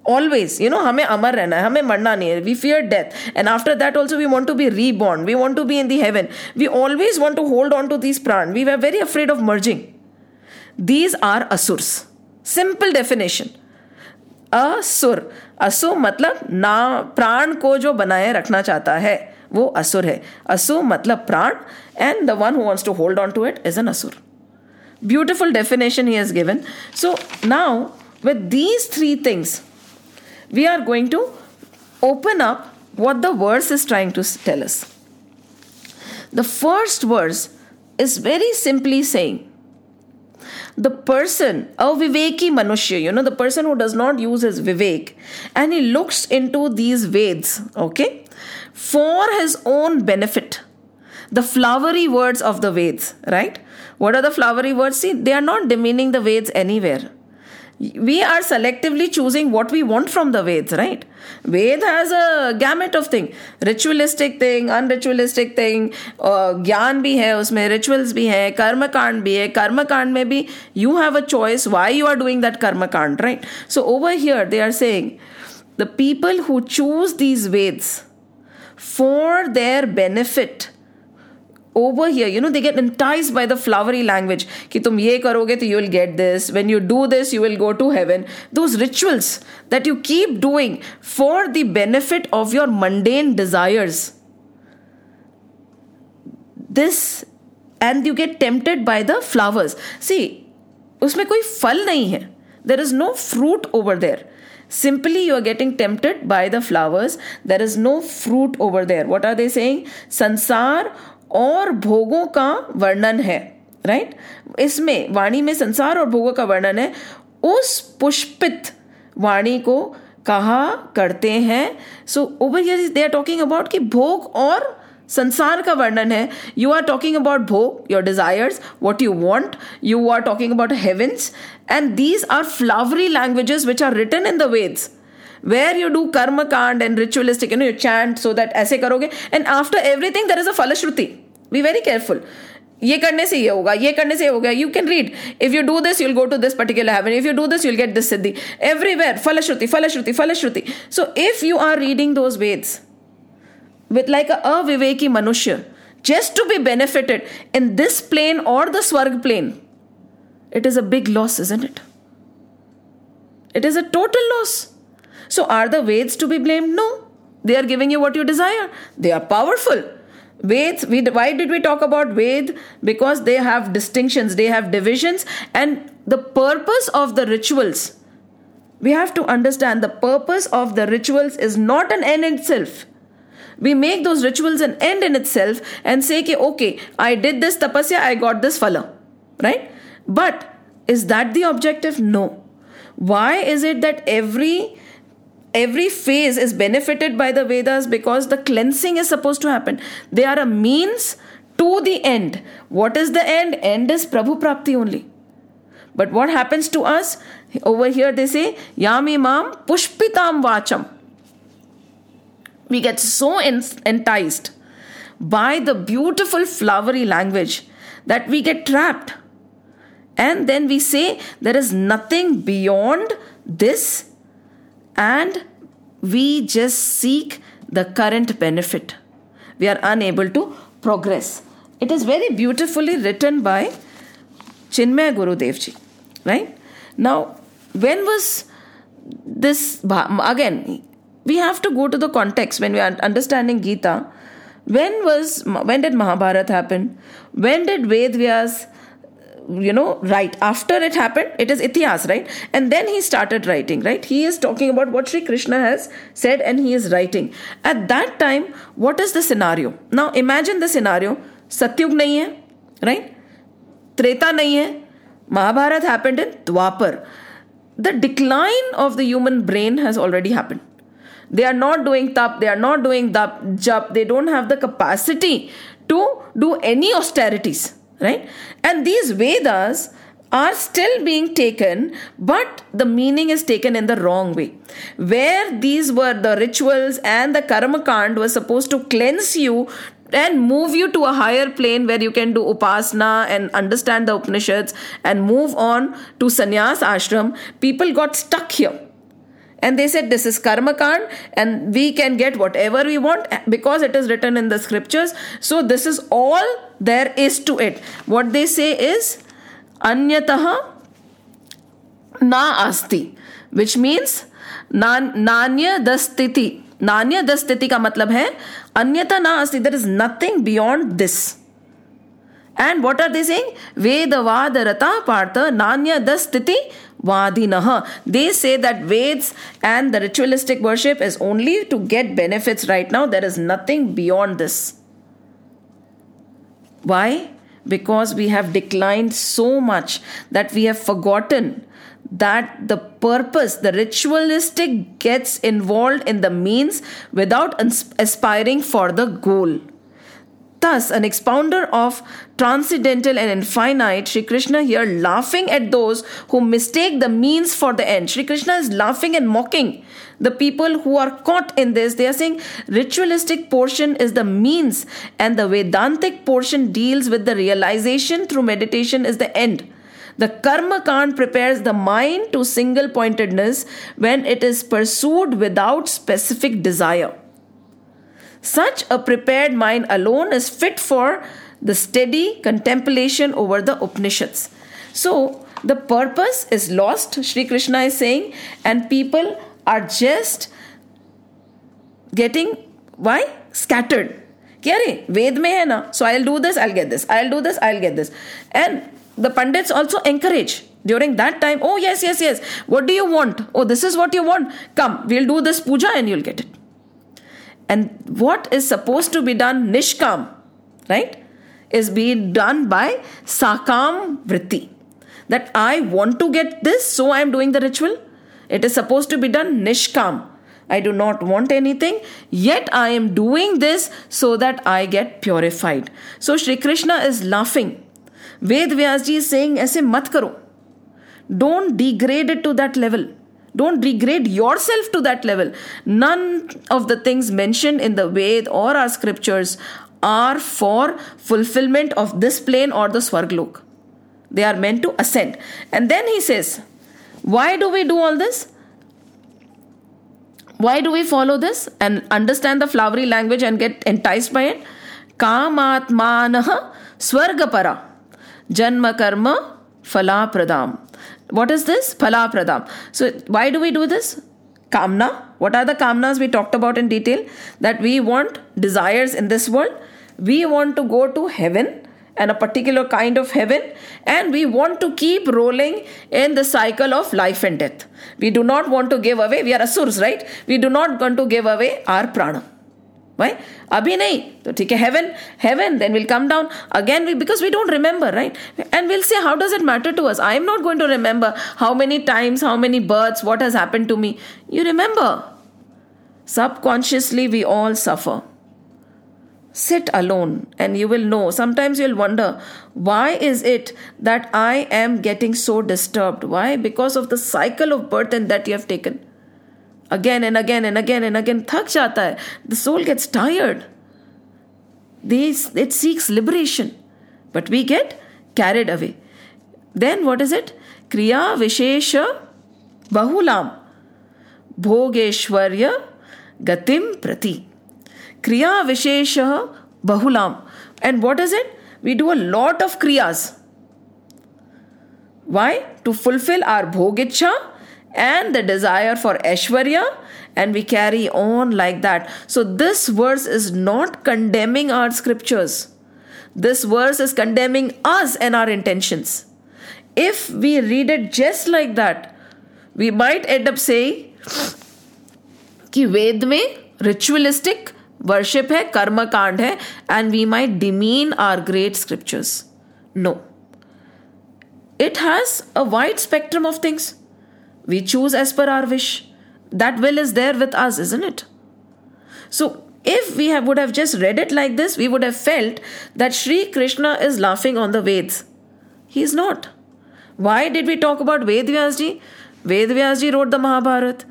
always you know हमें अमर रहना है, हमें मरना नहीं है we fear death and after that also we want to be reborn we want to be in the heaven we always want to hold on to this prana we are very afraid of merging these are asuras simple definition asur असु मतलब ना प्राण को जो बनाए रखना चाहता है वो असुर है असु मतलब प्राण and the one who wants to hold on to it is an asur beautiful definition he has given so now with these three things we are going to open up what the words is trying to tell us the first words is very simply saying the person, a Viveki Manushya, you know, the person who does not use his Vivek, and he looks into these Veds, okay, for his own benefit. The flowery words of the Veds, right? What are the flowery words? See, they are not demeaning the Veds anywhere we are selectively choosing what we want from the Veds, right? Ved has a gamut of thing, ritualistic thing, unritualistic thing, uh, ज्ञान भी है उसमें rituals भी है कर्म कांड भी है कर्म कांड में भी you have a choice why you are doing that karma kand, right? So over here they are saying the people who choose these Veds for their benefit over here you know they get enticed by the flowery language कि तुम ये करोगे तो you will get this when you do this you will go to heaven those rituals that you keep doing for the benefit of your mundane desires this and you get tempted by the flowers see उसमें कोई फल नहीं है there is no fruit over there simply you are getting tempted by the flowers there is no fruit over there what are they saying sansar और भोगों का वर्णन है राइट इसमें, वाणी में संसार और भोगों का वर्णन है। उस पुष्पित वाणी को कहा करते हैं। So over here they are talking about कि भोग और संसार का वर्णन है। You are talking about bhog your desires what you want you are talking about heavens and these are flowery languages which are written in the Vedas where you do karmakand and ritualistic you know you chant so that ऐसे करोगे. And after everything there is a phalashruti be very careful ये करने से ये होगा, ये करने से ये होगा. You can read if you do this you'll go to this particular heaven if you do this you'll get this siddhi everywhere phalashruti phalashruti phalashruti so if you are reading those Vedas with like a अविवेकी मनुष्य just to be benefited in this plane और the swarg plane it is a big loss is in it it is a total loss so, are the Veds to be blamed? No. They are giving you what you desire. They are powerful. Veds, we, why did we talk about Ved? Because they have distinctions, they have divisions, and the purpose of the rituals. We have to understand the purpose of the rituals is not an end in itself. We make those rituals an end in itself and say, okay, I did this tapasya, I got this phala. Right? But is that the objective? No. Why is it that every every phase is benefited by the Vedas because the cleansing is supposed to happen. They are a means to the end. What is the end? End is Prabhu Prapti only. But what happens to us? Over here they say, Yami Mam Pushpitam Vacham. We get so enticed by the beautiful flowery language that we get trapped. And then we say there is nothing beyond this and we just seek the current benefit. We are unable to progress. It is very beautifully written by Chinmay Gurudev ji. Right? Now, when was this again? We have to go to the context when we are understanding Gita. When was when did Mahabharata happen? When did Ved Vyas you know write after it happened it is itihas right? And then he started writing right? He is talking about what Sri Krishna has said and he is writing. At that time what is the scenario? Now imagine the scenario. Satyug nahi hai right? Treta nahi hai. Mahabharat happened in dwapar. The decline of the human brain has already happened. They are not doing tap they are not doing the jap they don't have the capacity to do any austerities right? And these Vedas are still being taken, but the meaning is taken in the wrong way. Where these were the rituals and the karma kand was supposed to cleanse you and move you to a higher plane where you can do upasana and understand the Upanishads and move on to sannyas ashram, people got stuck here And they said this is karma kand and we can get whatever we want because it is written in the scriptures. So this is all there is to it. What they say is anyataha na asti, which means nanya dastiti. नान्य दस्थिति का मतलब है अन्यथा ना अस्ति there is nothing beyond this and what are they saying वेद वाद रता पार्थ नान्य दस्थिति Vadinaha. They say that Veds and the ritualistic worship is only to get benefits right now. There is nothing beyond this. Why? Because we have declined so much that we have forgotten that the purpose, the ritualistic gets involved in the means without aspiring for the goal. Thus, an expounder of transcendental and infinite, Sri Krishna here laughing at those who mistake the means for the end. Sri Krishna is laughing and mocking the people who are caught in this. They are saying ritualistic portion is the means, and the Vedantic portion deals with the realization through meditation is the end. The karma kand prepares the mind to single pointedness when it is pursued without specific desire. Such a prepared mind alone is fit for the steady contemplation over the Upanishads. So, the purpose is lost, Sri Krishna is saying, and people are just getting why? Scattered. क्या रे वेद में है ना सो I do this I get this I do this I get this and the pandits also encourage during that time oh yes yes yes what do you want oh this is what you want come we'll do this puja and you'll get it and what is supposed to be done nishkam, right, is being done by sakam vritti. That I want to get this, so I am doing the ritual. It is supposed to be done nishkam. I do not want anything, yet I am doing this so that I get purified. So Shri Krishna is laughing. Ved Vyasji is saying, ऐसे मत करो. Don't degrade it to that level. Don't degrade yourself to that level. None of the things mentioned in the Ved or our scriptures are for fulfillment of this plane or the Swarglok. They are meant to ascend. And then he says, Why do we do all this? Why do we follow this and understand the flowery language and get enticed by it? Kamatmanah Swargapara Janma Karma Pradam. What is this? Phala Pradam. So, why do we do this? Kamna. What are the kamnas we talked about in detail? That we want desires in this world. We want to go to heaven and a particular kind of heaven, and we want to keep rolling in the cycle of life and death. We do not want to give away, we are asurs, right? We do not want to give away our prana why? Abhi nahi. So, okay. heaven heaven then we'll come down. Again we, because we don't remember right? And we'll say how does it matter to us? I am not going to remember how many times how many births what has happened to me. You remember. Subconsciously we all suffer. Sit alone and you will know. Sometimes you'll wonder why is it that i am getting so disturbed? Why? Because of the cycle of birth and that you have taken. Again and again and again and again थक जाता है the soul gets tired it seeks liberation but we get carried away then what is it क्रिया विशेष बहुलाम भोगेश्वर्य गतिम प्रति क्रिया विशेष बहुलाम and what is it we do a lot of kriyas why to fulfil our bhog ichha and the desire for Aishwarya, and we carry on like that. So, this verse is not condemning our scriptures, this verse is condemning us and our intentions. If we read it just like that, we might end up saying कि वेद में ritualistic worship है कर्म कांड है and we might demean are great scriptures no it has a wide spectrum of things. We choose as per our wish. That will is there with us, isn't it? So, if we have, would have just read it like this, we would have felt that Sri Krishna is laughing on the Veds. He is not. Why did we talk about Ved Vyasji? Ved Vyasji wrote the Mahabharata.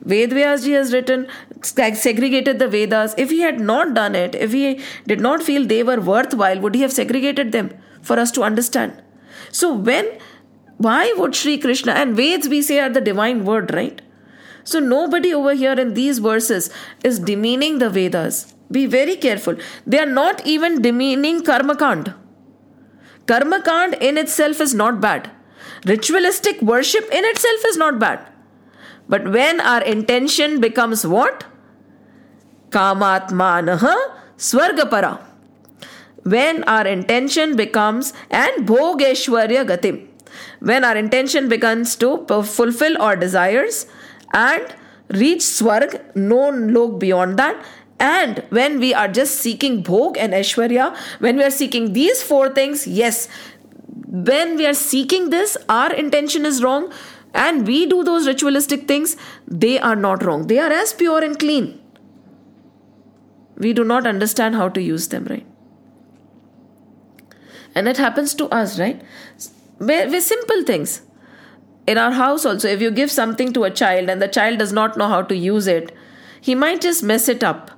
Ved Vyasji has written, segregated the Vedas. If he had not done it, if he did not feel they were worthwhile, would he have segregated them for us to understand? So when why would Sri Krishna and Veds we say are the divine word, right? So nobody over here in these verses is demeaning the Vedas. Be very careful. They are not even demeaning Karmakand. Karmakand in itself is not bad. Ritualistic worship in itself is not bad. But when our intention becomes what? Kamatmanaha Swargapara. When our intention becomes and Bhogeshwarya Gatim when our intention begins to fulfill our desires and reach Swarg, no lok beyond that. And when we are just seeking Bhog and Aishwarya, when we are seeking these four things, yes, when we are seeking this, our intention is wrong, and we do those ritualistic things, they are not wrong. They are as pure and clean. We do not understand how to use them, right? And it happens to us, right? With simple things. In our house, also, if you give something to a child and the child does not know how to use it, he might just mess it up,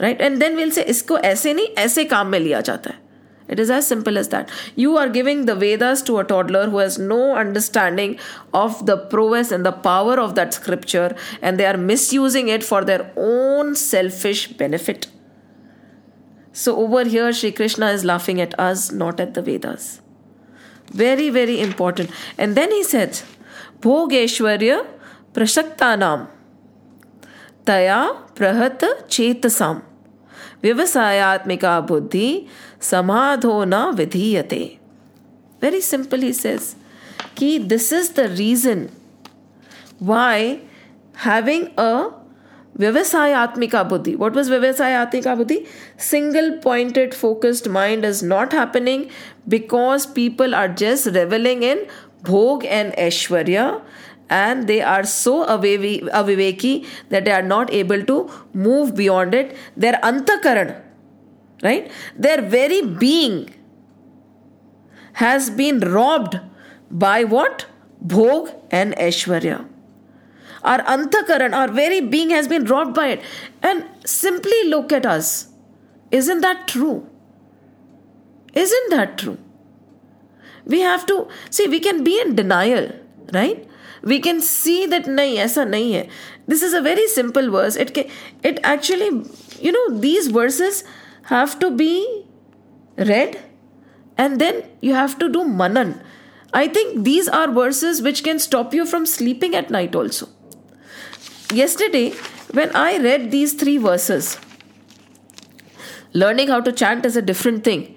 right? And then we'll say, isko aise nahi, aise kaam mein liya jata hai. It is as simple as that. You are giving the Vedas to a toddler who has no understanding of the prowess and the power of that scripture, and they are misusing it for their own selfish benefit. So, over here, Sri Krishna is laughing at us, not at the Vedas. Very, very important. And then he said, Bhogeshwarya Prashaktanam Taya Prahat Chetasam Vyavasayatmika Buddhi Samadho na vidhiyate. Very simple, he says. Ki this is the reason why having a Vyavasayatmika buddhi. What was Vyavasayatmika buddhi? Single pointed focused mind is not happening because people are just reveling in bhog and aishwarya and they are so aviveki that they are not able to move beyond it. Their antakaran, right? Their very being has been robbed by what? Bhog and Aishwarya. Our antakaran, our very being has been robbed by it. And simply look at us. Isn't that true? Isn't that true? We have to see, we can be in denial, right? We can see that nahi, aisa nahi hai. This is a very simple verse. It it actually, you know, these verses have to be read and then you have to do manan. I think these are verses which can stop you from sleeping at night also. Yesterday, when I read these three verses, learning how to chant is a different thing.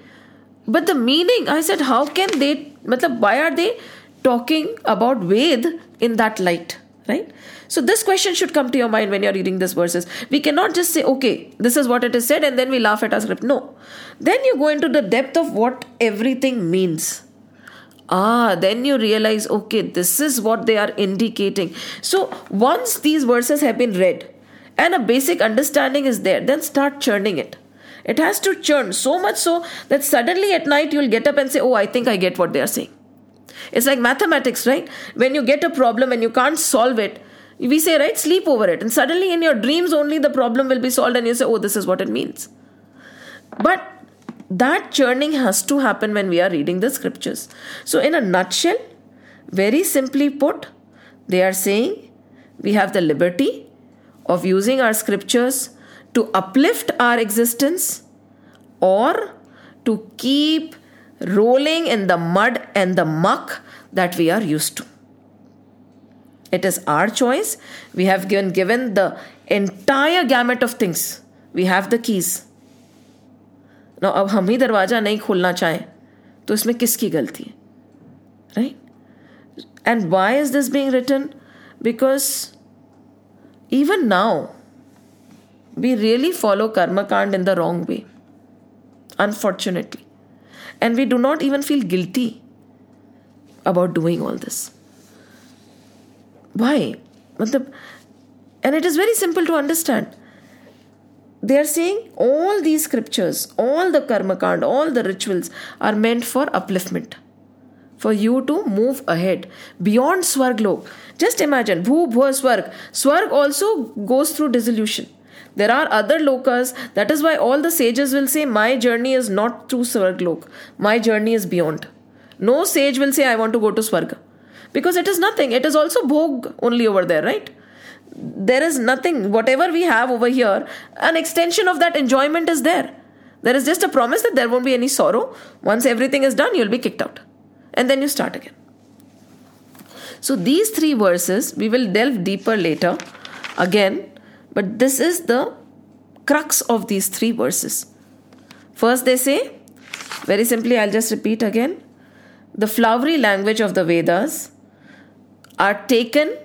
But the meaning, I said, how can they, matlab, why are they talking about Ved in that light? Right? So this question should come to your mind when you're reading these verses. We cannot just say, okay, this is what it is said, and then we laugh at our script. No. Then you go into the depth of what everything means. Ah, then you realize, okay, this is what they are indicating. So once these verses have been read and a basic understanding is there, then start churning it. It has to churn so much so that suddenly at night you'll get up and say, Oh, I think I get what they are saying. It's like mathematics, right? When you get a problem and you can't solve it, we say, right, sleep over it. And suddenly in your dreams only the problem will be solved and you say, oh, this is what it means. But that churning has to happen when we are reading the scriptures. So, in a nutshell, very simply put, they are saying we have the liberty of using our scriptures to uplift our existence or to keep rolling in the mud and the muck that we are used to. It is our choice. We have given, given the entire gamut of things. We have the keys. Now, अब हम ही दरवाजा नहीं खोलना चाहें तो इसमें किसकी गलती है right and Y is this being written because even now, we really follow karma kand in the wrong way. Unfortunately. And we do not even feel guilty about doing all this. Why? And it is very simple to understand. They are saying all these scriptures, all the karma kand, all the rituals are meant for upliftment. For you to move ahead beyond Swarglok. Just imagine, Bhu Bhua Swarg. Swarg also goes through dissolution. There are other lokas. That is why all the sages will say, My journey is not through Swarglok. My journey is beyond. No sage will say, I want to go to Swarga because it is nothing. It is also bhog only over there right? There is nothing. Whatever we have over here an extension of that enjoyment is there. There is just a promise that there won't be any sorrow. Once everything is done you'll be kicked out. And then you start again. So these three verses we will delve deeper later. Again but this is the crux of these three verses. First they say very simply i'll just repeat again. The flowery language of the vedas are taken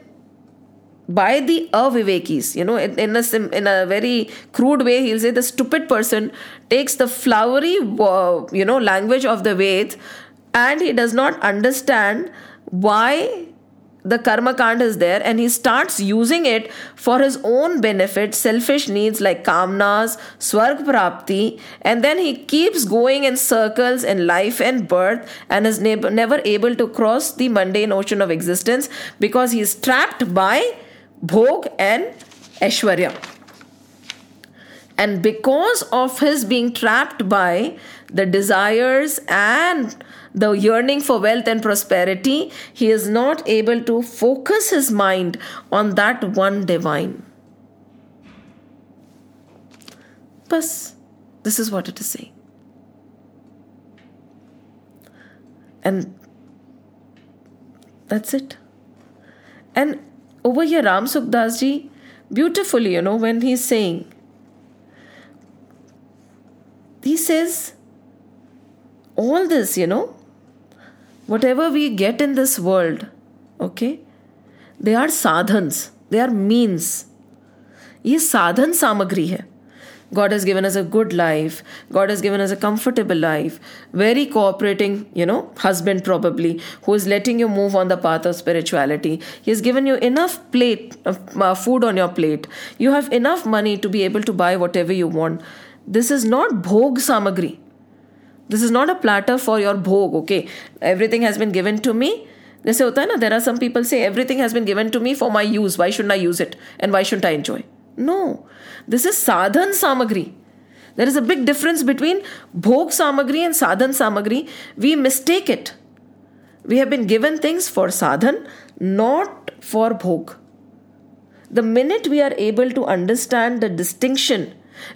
by the avivekis. You know in, a in a very crude way he'll say the stupid person takes the flowery you know language of the ved and he does not understand why the karma kand is there and he starts using it for his own benefit, selfish needs like kamnas, swarg prapti, and then he keeps going in circles in life and birth and is never able to cross the mundane ocean of existence because he is trapped by bhog and aishwarya. And because of his being trapped by the desires and the yearning for wealth and prosperity, he is not able to focus his mind on that one divine. Bas, this is what it is saying. And that's it. And over here, Ram Sukhdas ji, beautifully, you know, when he's saying, he says, all this, you know, whatever we get in this world, okay, they are sadhans, they are means. ये साधन सामग्री है God has given us a good life. God has given us a comfortable life. Very cooperating, you know, husband probably, who is letting you move on the path of spirituality. He has given you enough plate of uh, food on your plate. You have enough money to be able to buy whatever you want. This is not bhog samagri. This is not a platter for your bhog, okay? Everything has been given to me. जैसे होता है ना there are some people say everything has been given to me for my use why should I use it and why should I enjoy no this is sadhan samagri there is a big difference between bhog samagri and sadhan samagri we mistake it we have been given things for sadhan not for bhog the minute we are able to understand the distinction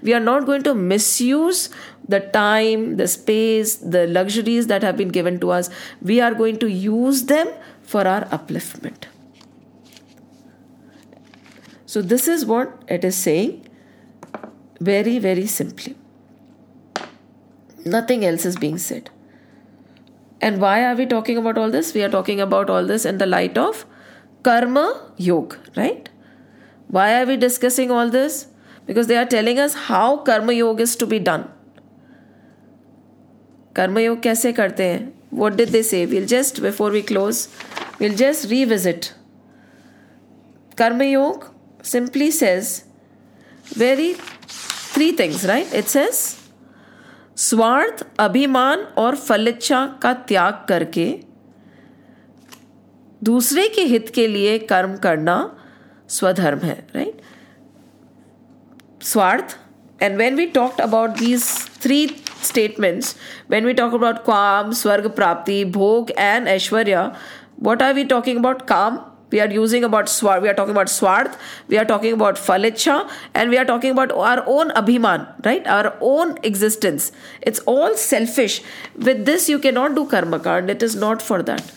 we are not going to misuse the time, the space, the luxuries that have been given to us. We are going to use them for our upliftment. So, this is what it is saying very, very simply. Nothing else is being said. And why are we talking about all this? We are talking about all this in the light of Karma Yoga, right? Why are we discussing all this? because they are telling us how karmayog is to be done karmayog कैसे करते हैं what did they say will just before we close will just revisit karmayog simply says very three things right it says swarth abhiman और फलिच्छा का त्याग करके दूसरे के हित के लिए कर्म करना स्वधर्म है right Swarth. And when we talked about these three statements, when we talk about Kam, Swarga Prapti, Bhog, and Aishwarya, what are we talking about? Kam. We are using about swar. We are talking about swarth. We are talking about falicha, and we are talking about our own abhiman, right? Our own existence. It's all selfish. With this, you cannot do karma kand. It is not for that.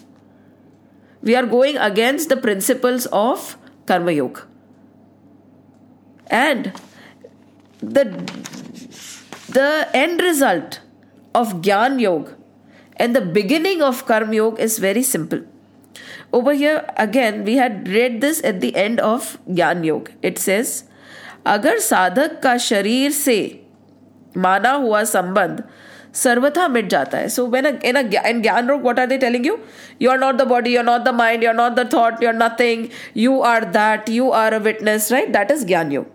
We are going against the principles of karma yoga. And the the end result of Gyan Yoga and the beginning of Karma Yoga is very simple. Over here, again, we had read this at the end of Gyan Yoga. It says, अगर साधक का शरीर से माना हुआ संबंध सर्वथा मिट जाता है सो वेन इन इन ज्ञान रोग what are they telling you you are not the body you are not the mind you are not the thought you are nothing you are that you are a witness right that is ज्ञान योग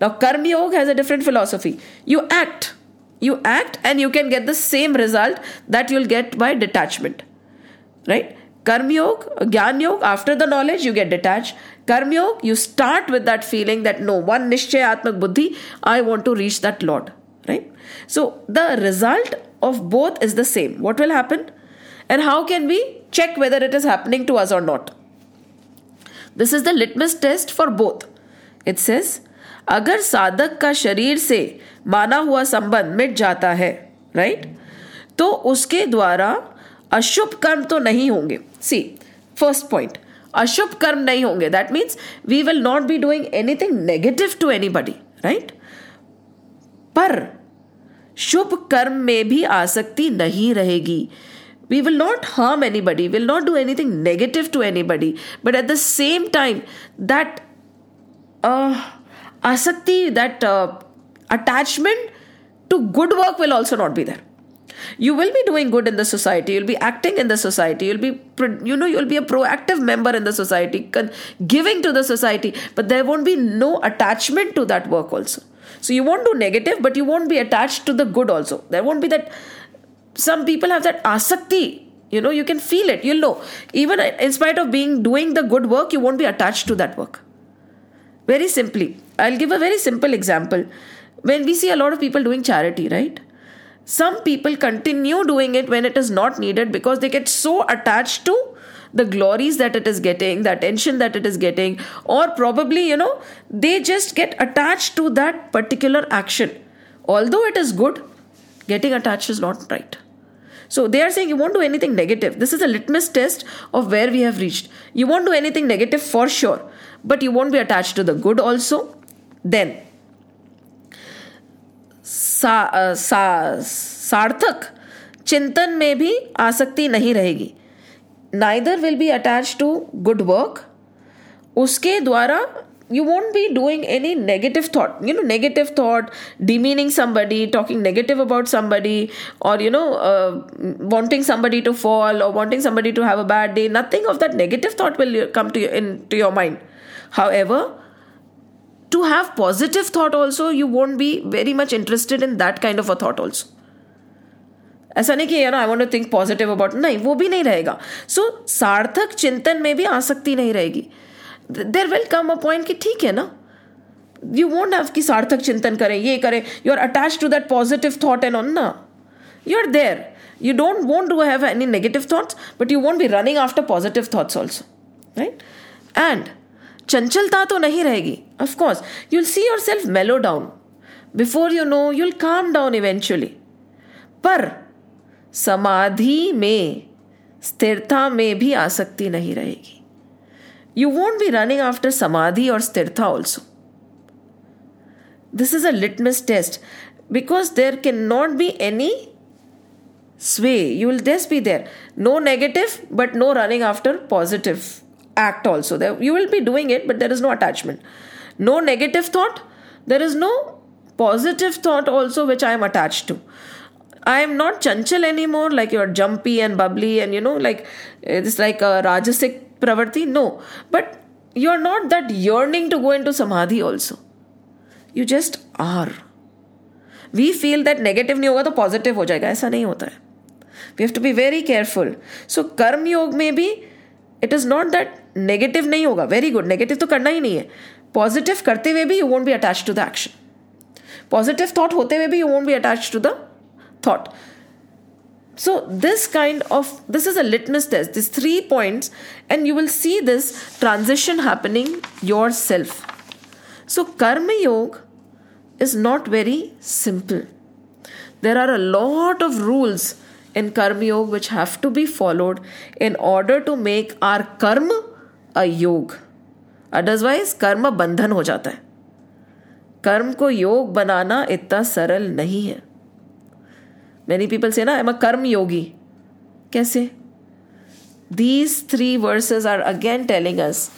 now, Karma Yoga has a different philosophy. You act, you act, and you can get the same result that you'll get by detachment. Right? Karma Yoga, Gyan Yoga, after the knowledge, you get detached. Karma Yoga, you start with that feeling that no, one Nishchay Atmak Buddhi, I want to reach that Lord. Right? So, the result of both is the same. What will happen? And how can we check whether it is happening to us or not? This is the litmus test for both. It says, अगर साधक का शरीर से माना हुआ संबंध मिट जाता है राइट तो उसके द्वारा अशुभ कर्म तो नहीं होंगे। सी फ़र्स्ट पॉइंट अशुभ कर्म नहीं होंगे। That means we will not be doing anything negative to any anybody right पर शुभ कर्म में भी आसक्ति नहीं रहेगी। We will not harm anybody will not do anything negative to anybody but at the same time that uh, asakti, that uh, attachment to good work will also not be there. you will be doing good in the society you'll be acting in the society you'll be you know you'll be a proactive member in the society giving to the society but there won't be no attachment to that work also. So you won't do negative but you won't be attached to the good also. There won't be that some people have that asakti. You know you can feel it you'll know. Even in spite of being doing the good work you won't be attached to that work very simply i'll give a very simple example when we see a lot of people doing charity right some people continue doing it when it is not needed because they get so attached to the glories that it is getting, the attention that it is getting, or probably, you know, they just get attached to that particular action. Although it is good, getting attached is not right. So they are saying you won't do anything negative. This is a litmus test of where we have reached. You won't do anything negative for sure, but you won't be attached to the good also. Then सा, सा, सार्थक चिंतन में भी आसक्ति नहीं रहेगी neither will be attach to good work उसके द्वारा you won't be doing any negative thought you know negative thought demeaning somebody talking negative about somebody or you know uh, wanting somebody to fall or wanting somebody to have a bad day nothing of that negative thought will come to you into your mind however to have positive thought also you won't be very much interested in that kind of a thought also ऐसा नहीं कि you know I want to think positive about नहीं वो भी नहीं रहेगा सो so, सार्थक चिंतन में भी आसक्ति नहीं रहेगी there will come a point कि ठीक है ना यू वोंट हैव कि सार्थक चिंतन करें ये करें you are attach to that positive thought and on ना you are there you don't want to have any negative thoughts but you won't be running after positive thoughts also right and चंचलता तो नहीं रहेगी of course you'll see yourself mellow down before you know you'll calm down eventually पर समाधि में, स्थिरता में भी आसक्ति नहीं रहेगी. You won't be running after समाधि और स्थिरता also this is a litmus test because there can not be any sway. You will just be there. No negative, but no running after positive. act also there you will be doing it but there is no attachment no negative thought there is no positive thought also which i am attached to i am not chanchal anymore like you're jumpy and bubbly and you know like it's like a rajasic pravarti no but you're not that yearning to go into samadhi also you just are we feel that negative नहीं होगा तो positive हो जाएगा ऐसा नहीं होता है we have to B very careful so कर्म योग में भी it is not that negative नहीं होगा वेरी गुड नेगेटिव तो करना ही नहीं है। पॉजिटिव करते हुए भी you won't be attach to the action positive thought होते हुए भी you won't be attach to the thought so this kind of this is a litmus test this three points and you will see this transition happening yourself so karma yoga is not very simple there are a lot of rules in karmayoga which have to be followed in order to make our karma अयोग otherwise कर्म बंधन हो जाता है कर्म को योग बनाना इतना सरल नहीं है मैनी पीपल से ना एम अ कर्म योगी कैसे these three verses are again telling us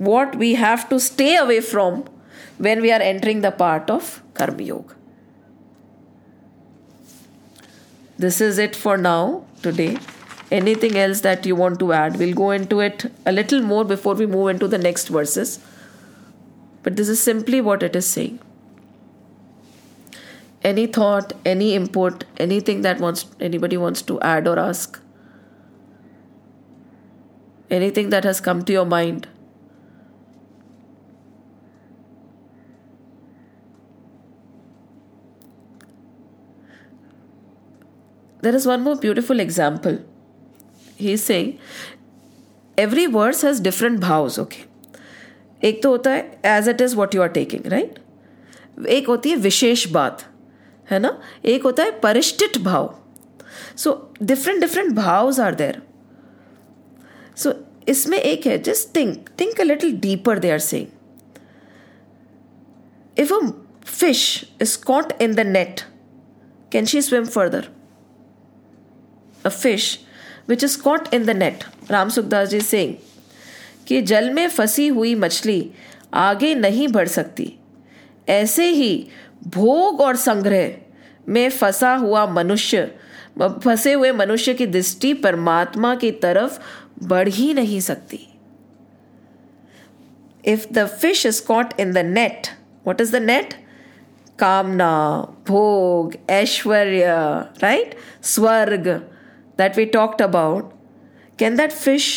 what we have to stay away from when we are entering the part of karma yoga this is it for now today anything else that you want to add? We'll go into it a little more before we move into the next verses. But this is simply what it is saying. Any thought any input anything that wants anybody wants to add or ask? Anything that has come to your mind? There is one more beautiful example he is saying every words has different भाव्स okay एक तो होता है as it is what you are taking right एक होती है विशेष बात है ना? एक होता है परिष्ठित भाव। So different different भाव्स are there so इसमें एक है just think think a little deeper they are saying if a fish is caught in the net, can she swim further? A fish which is caught in the net Ram Sukhdas ji Singh कि जल में फंसी हुई मछली आगे नहीं बढ़ सकती। ऐसे ही भोग और संग्रह में फंसा हुआ मनुष्य, फंसे हुए मनुष्य की दृष्टि परमात्मा की तरफ़ बढ़ ही नहीं सकती। If the fish is caught in the net what is the net कामना, भोग, ऐश्वर्य राइट स्वर्ग। That we talked about can that fish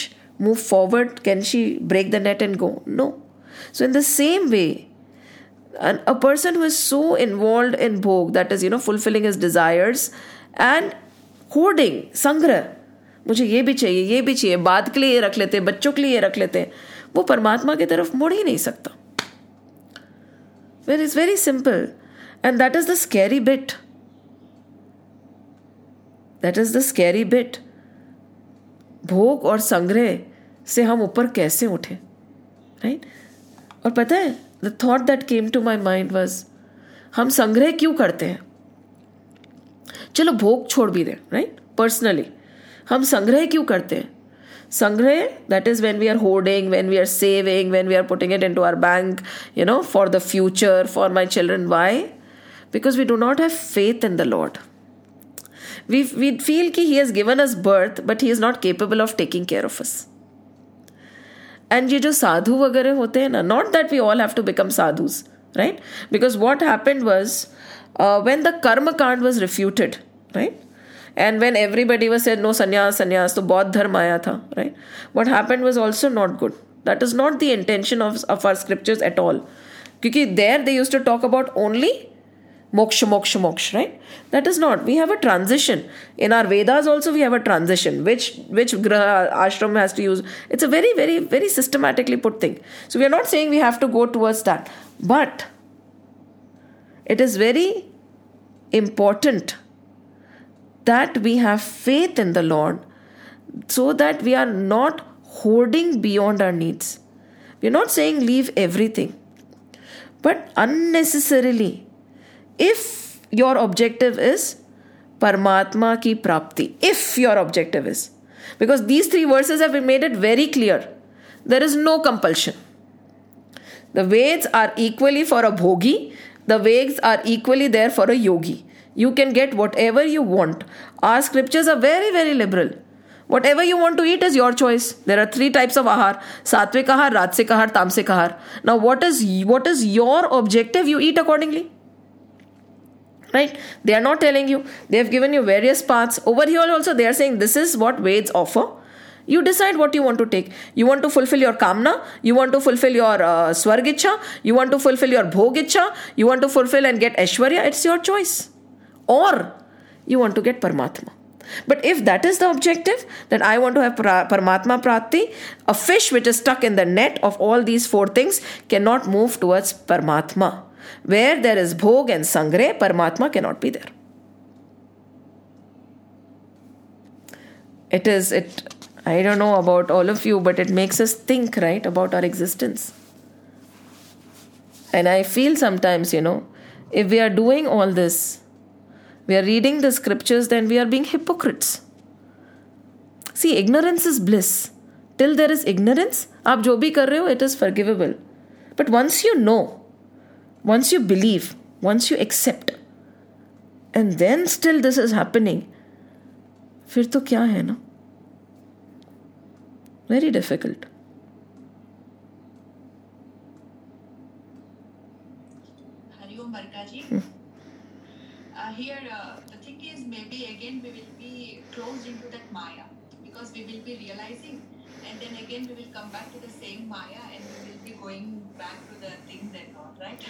move forward can she break the net and go no so in the same way and a person who is so involved in bhog that is you know fulfilling his desires and hoarding sangrah मुझे ये भी चाहिए ये भी चाहिए बाद के लिए ये रख लेते हैं बच्चों के लिए ये रख लेते हैं वो परमात्मा की तरफ मुड़ ही नहीं सकता where is very simple and that is the scary bit that is the scary bit भोग और संग्रह से हम ऊपर कैसे उठे? राइट और पता है the thought that came to my mind was हम संग्रह क्यों करते हैं? चलो भोग छोड़ भी दें राइट पर्सनली हम संग्रह क्यों करते हैं? संग्रह that is when we are hoarding when we are saving when we are putting it into our bank you know for the future for my children why because we do not have faith in the lord we we feel कि he has given us birth but he is not capable of taking care of us and ये जो साधु वगैरह होते हैं ना not that we all have to become sadhus right because what happened was when the कर्म कांड was refuted right and when everybody was said no संन्यास संन्यास तो बौद्ध धर्म आया था right what happened was also not good that is not the intention of of our scriptures at all क्योंकि देर दे use to talk about only moksha moksha moksha right? That is not. We have a transition. In our vedas also we have a transition. Which which graha ashram has to use. It's a very very very systematically put thing. So we are not saying we have to go towards that. But it is very important that we have faith in the lord so that we are not hoarding beyond our needs. We're not saying leave everything. But unnecessarily if your objective is Paramatma ki prapti, if your objective is. Because these three verses have made it very clear. There is no compulsion. The Veds are equally for a bhogi, the Veds are equally there for a yogi. You can get whatever you want. Our scriptures are very, very liberal. Whatever you want to eat is your choice. There are three types of ahar: satvik ahar, rajsik ahar, tamsik ahar. Now, what is what is your objective? You eat accordingly right? They are not telling you. They have given you various paths. Over here also they are saying this is what Veds offer. You decide what you want to take. You want to fulfill your kamna you want to fulfill your uh, swargicha you want to fulfill your bhogicha you want to fulfill and get aishwarya it's your choice. Or you want to get paramatma. But if that is the objective that i want to have paramatma prati a fish which is stuck in the net of all these four things cannot move towards paramatma where there is bhog and sangrah, Paramatma cannot be there. It is, it, I don't know about all of you, but it makes us think, right, about our existence. And I feel sometimes, you know, if we are doing all this, we are reading the scriptures, then we are being hypocrites. See, ignorance is bliss. Till there is ignorance, aap jo bhi kar rahe ho, it is forgivable. But once you know once you believe, once you accept, and then still this is happening, फिर तो क्या है ना very difficult. Hariom Barkaji. Hmm. Uh, here, uh, the thing is, maybe again we will be closed into that Maya because we will be realizing, and then again we will come back to the same Maya and we will be going back to the things that right?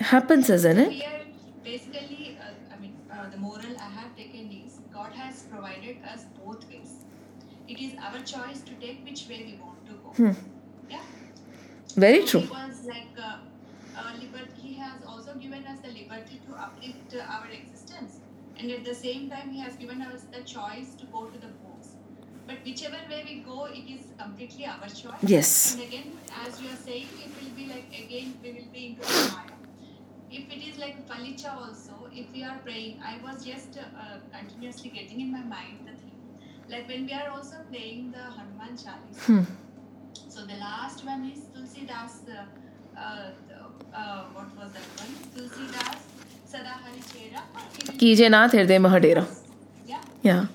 Happens, isn't it? Here, basically, uh, I mean, uh, the moral I have taken is God has provided us both ways. It is our choice to take which way we want to go. Hmm. Yeah. Very so true. He was like, uh, liberty, he has also given us the liberty to uplift our existence, and at the same time, he has given us the choice to go to the. But whichever way we go, it is completely our choice. Yes. And again, as you are saying, it will be like again we will be into the Maya. If it is like Palicha also, if we are praying, I was just uh, continuously getting in my mind the thing. Like when we are also playing the Hanuman Chalis. Hmm. So the last one is Tulsi Das. Uh, uh, uh, what was that one? Tulsi Das. Sada Hari Chera. कीजे नाथ हृदय महडेरा Yeah. Yeah.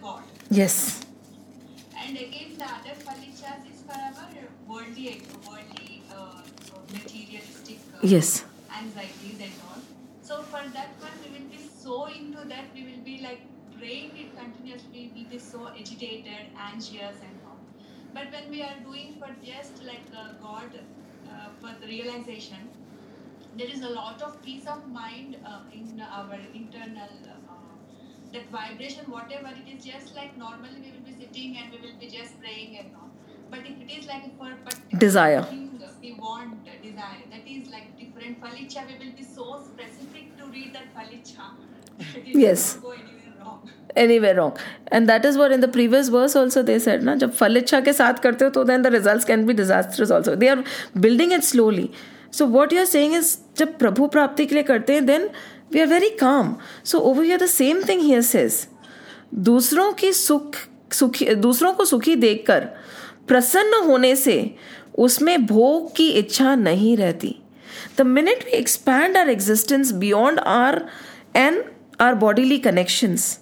God. Yes. And again, the other palichas is for our worldly, worldly, uh, materialistic uh, Yes. anxieties and all. So for that one, we will be so into that, we will be like praying it continuously, we will be so agitated, anxious and all. But when we are doing for just like uh, God, uh, for the realization, there is a lot of peace of mind uh, in our internal uh, that vibration, whatever it is, just like normally we will be sitting and we will be just praying and all. But if it is like a for particular desire, we want desire. That is like different. Falicha, we will be so specific to read that falicha. yes. Anyway wrong and that is where in the previous verse also they said ना जब फल इच्छा के साथ करते हो तो then the result can be disasters also they are building it slowly so what you are saying is जब प्रभु प्राप्ति के लिए करते हैं then we are very calm so over you are the same thing here says दूसरों की सुख, सुखी, दूसरों को सुखी देखकर प्रसन्न होने से उसमें भोग की इच्छा नहीं रहती। The minute we expand our existence beyond our and our bodily connections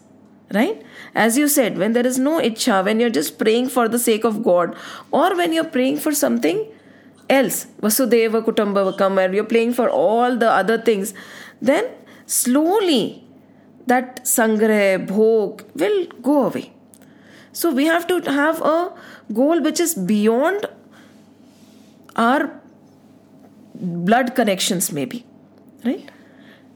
right as you said when there is no इच्छा when you are just praying for the sake of God और when you are praying for something else Vasudhaiva Kutumbakam uh you are playing for all the other things then slowly that sangrah bhog will go away so we have to have a goal which is beyond our blood connections maybe right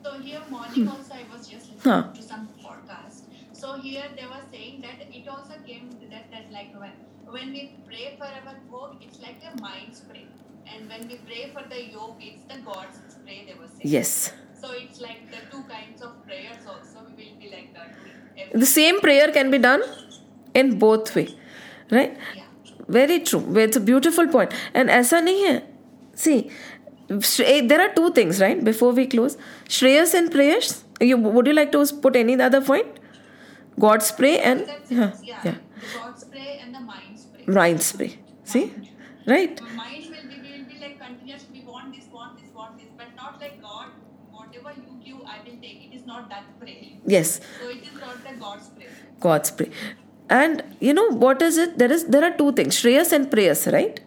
So here morning also I was just listening Huh. to some podcast. So here they were saying that it also came that that like when when we pray for our bhog, it's like a mind spray, and when we pray for the yoga, it's the God's spray. They were saying. yes so it's like the two kinds of Preyas also we will be like that. The same prayer can be done in both way, right? Yeah. Very true. It's a beautiful point. And ऐसा नहीं है. See, eh, there are two things, right? Before we close, Shreyas and prayers. You, would you like to put any other point? God's pray and yeah, yeah. yeah. God's pray and the mind's pray. Mind's pray. See, right? Mind not that pray. yes So it is not the God's pray. God's pray. And you know what is it? There is there are two things, Shreyas and Preyas, right?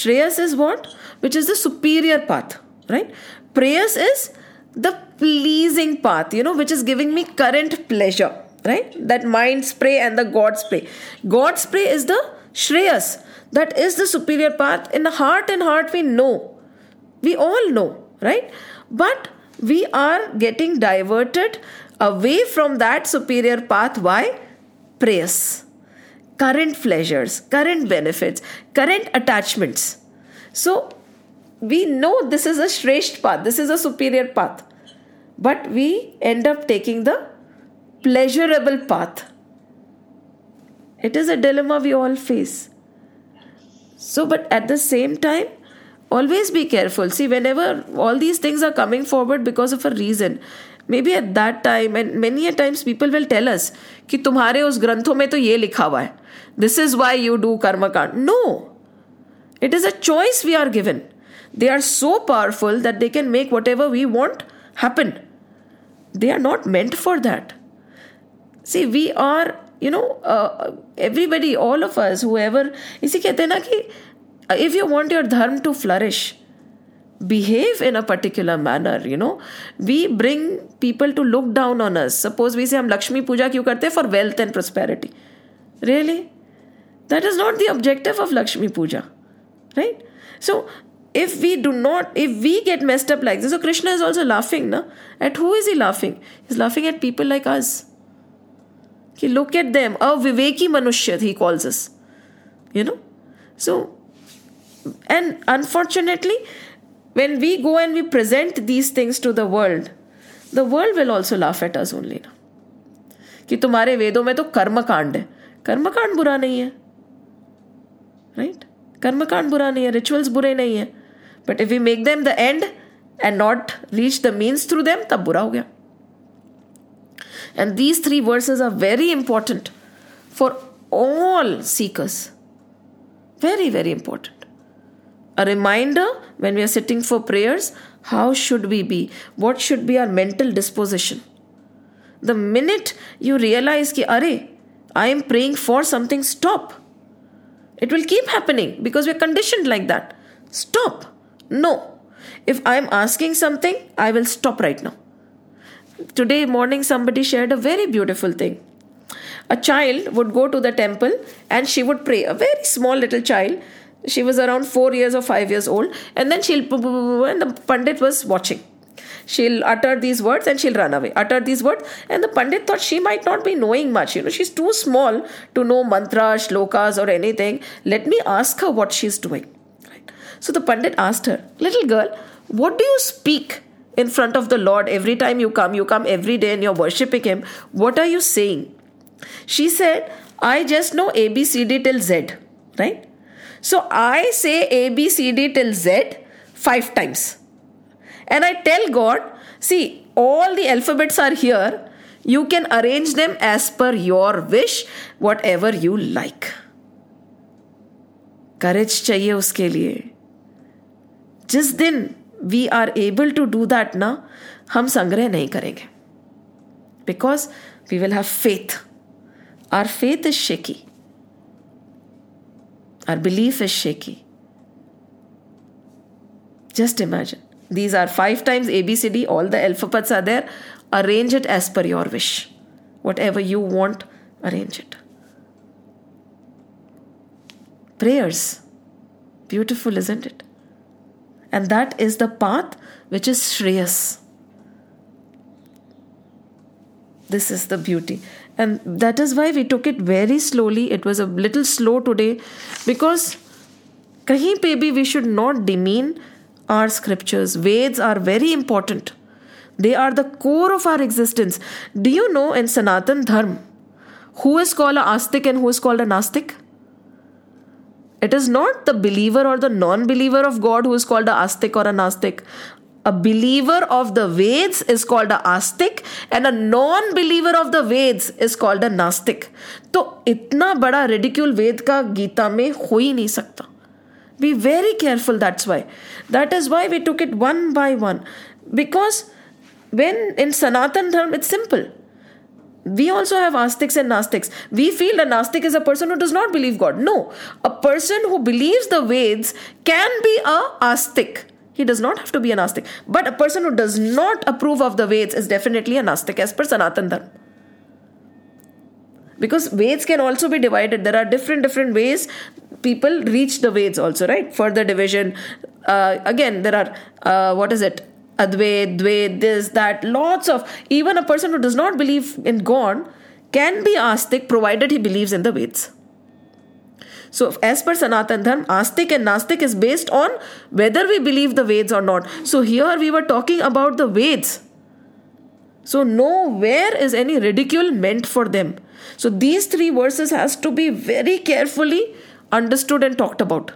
Shreyas is what? Which is the superior path, right? Preyas is the pleasing path, you know, which is giving me current pleasure, right? That mind spray and the God spray. God spray is the Shreyas. That is the superior path. In the heart and heart, we know. We all know, right? But we are getting diverted away from that superior path. Why? Preyas, current pleasures, current benefits, current attachments. So we know this is a Shresht path, this is a superior path. But we end up taking the pleasurable path. It is a dilemma we all face. So, but at the same time, always be careful. See, whenever all these things are coming forward because of a reason, maybe at that time, and many a times people will tell us कि तुम्हारे उस ग्रंथों में तो ये लिखा हुआ है this is why you do कर्मकांड no it is a choice we are given they are so powerful that they can make what ever we won't happen they are not meant for that see we are you know uh, everybody all of us whoever इसी कहते हैं ना कि uh, if you want your dharma to flourish, behave in a particular manner you know. We bring people to look down on us. Suppose we say hum lakshmi puja kyu karte for wealth and prosperity. Really? That is not the objective of lakshmi puja right? So if we do not if we get messed up like this so krishna is also laughing na? At who is he laughing? He's laughing at people like us. He look at them. A viveki manushya he calls us you know? So and unfortunately when we go and we present these things to the world the world will also laugh at us only ना कि तुम्हारे वेदों में तो कर्म कांड है कर्म कांड बुरा नहीं है राइट कर्म कांड बुरा नहीं है रिचुअल्स बुरे नहीं है but if we make them the end and not reach the means through them तब बुरा हो गया And these three verses are very important for all seekers. Very, very important. A reminder when we are sitting for prayers How should we be? What should be our mental disposition? The minute you realize ki, are, I am praying for something, stop. It will keep happening because we're conditioned like that. Stop. No. If I'm asking something, I will stop right now. Today morning, somebody shared a very beautiful thing. A child would go to the temple and she would pray. A very small little child. She was around four years or five years old. And then she'll, and the Pandit was watching. She'll utter these words and she'll run away. Utter these words. And the Pandit thought she might not be knowing much. You know, she's too small to know mantras, shlokas, or anything. Let me ask her what she's doing. So the Pandit asked her, Little girl, what do you speak in front of the Lord every time you come? You come every day and you're worshipping Him. What are you saying? She said, I just know A, B, C, D till Z, right? So I say A, B, C, D till Z five times. And I tell God, see, all the alphabets are here. You can arrange them as per your wish, whatever you like. Courage chahiye uske liye. Jis din we are able to do that na, hum sangrah nahi karenge. Because we will have faith. Our faith is shaky. Our belief is shaky. Just imagine. These are five times ABCD, all the alphabets are there. Arrange it as per your wish. Whatever you want, arrange it. Prayers. Beautiful, isn't it? And that is the path which is Shreyas. This is the beauty. And that is why we took it very slowly. It was a little slow today because kahin pe bhi we should not demean our scriptures. Veds are very important. They are the core of our existence. Do you know in Sanatan Dharma who is called a Astik and who is called a Nastik? It is not the believer or the non believer of God who is called a Astik or a Nastik. a believer of the Veds is called a aastik and a non believer of the Vedas is called a nastik तो इतना बड़ा ridicule वेद का गीता में हो ही नहीं सकता be very careful that's why that is why we took it one by one because when in Sanatan Dharma it's simple we also have astics and nastics we feel that nastic is a person who does not believe god no a person who believes the vedas can be a astic He does not have to be a nastik. But a person who does not approve of the Veds is definitely a nastik as per Sanatan Dharma. Because Veds can also be divided. There are different different ways people reach the Veds also, right? Further division. Uh, again, there are uh, what is it? Advait, Dvait, this, that, lots of. Even a person who does not believe in God can be Astik provided he believes in the Veds. So, as per Sanatan Dharma, Astik and Nastik is based on whether we believe the Veds or not. So, here we were talking about the Veds. So, nowhere is any ridicule meant for them. So, these three verses has to be very carefully understood and talked about.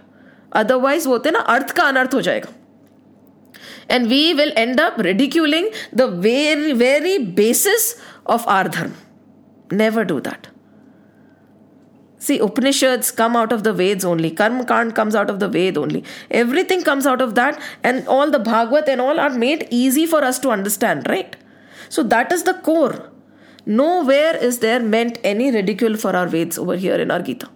Otherwise, वो होते ना अर्थ का अनर्थ हो जाएगा and we will end up ridiculing the very, very basis of our dharma. Never do that. See, Upanishads come out of the Veds only. Karma Kand comes out of the Ved only. Everything comes out of that, and all the Bhagavad and all are made easy for us to understand, right? So that is the core. Nowhere is there meant any ridicule for our Veds over here in our Gita.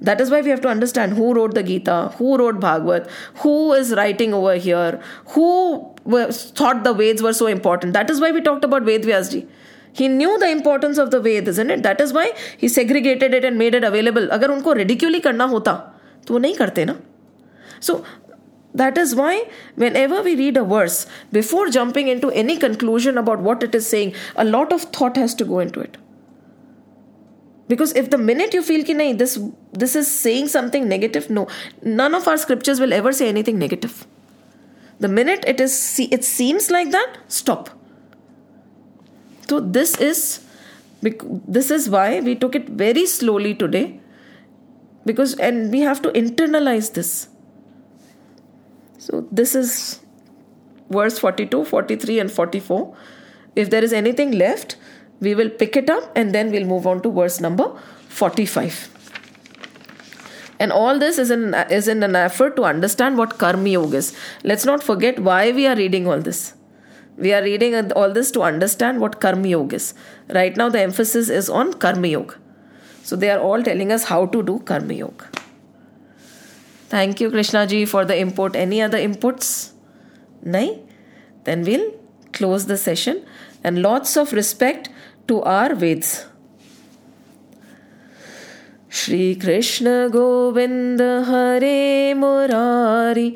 That is why we have to understand who wrote the Gita, who wrote Bhagavad, who is writing over here, who thought the Veds were so important. That is why we talked about Ved Vyasji. He knew the importance of the Ved, isn't it? That is why he segregated it and made it available. अगर उनको ridiculously करना होता तो वो नहीं करते ना So that is why whenever we read a verse, before jumping into any conclusion about what it is saying, a lot of thought has to go into it because if the minute you feel ki nahi, this this is saying something negative no none of our scriptures will ever say anything negative the minute it is it seems like that stop so this is this is why we took it very slowly today because and we have to internalize this so this is verse 42 43 and 44 if there is anything left we will pick it up and then we'll move on to verse number 45. And all this is in, is in an effort to understand what Karma Yoga is. Let's not forget why we are reading all this We are reading all this to understand what Karma Yoga is. Right now, the emphasis is on Karma Yoga. So they are all telling us how to do Karma Yoga. Thank you, Krishna ji, for the input. Any other inputs? Nay? Then we'll close the session and lots of respect to our Veds. Shri Krishna Govind हरे मुरारी हे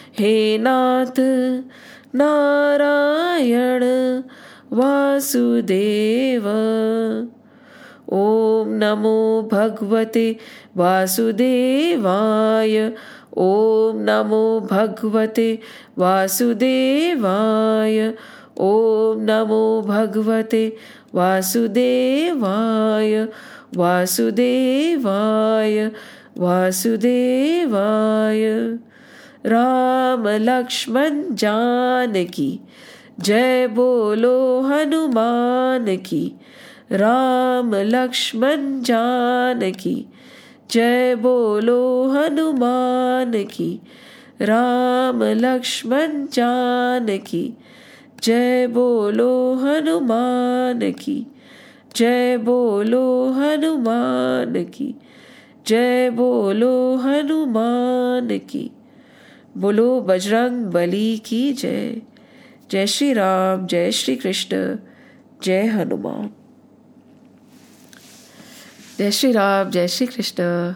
हे नाथ नारायण वासुदेव। ॐ नमो भगवते वासुदेवाय। ॐ नमो भगवते वासुदेवाय। ॐ नमो भगवते वासुदेवाय। वासुदेवाय। वासुदेवाय राम लक्ष्मण जान की जय बोलो हनुमान की। राम लक्ष्मण जान की जय बोलो हनुमान की। राम लक्ष्मण जान की जय बोलो हनुमान की। जय बोलो हनुमान की, जय बोलो हनुमान की। बोलो बजरंग बली की जय। जय श्री राम, जय श्री कृष्ण, जय हनुमान। जय श्री राम, जय श्री कृष्ण।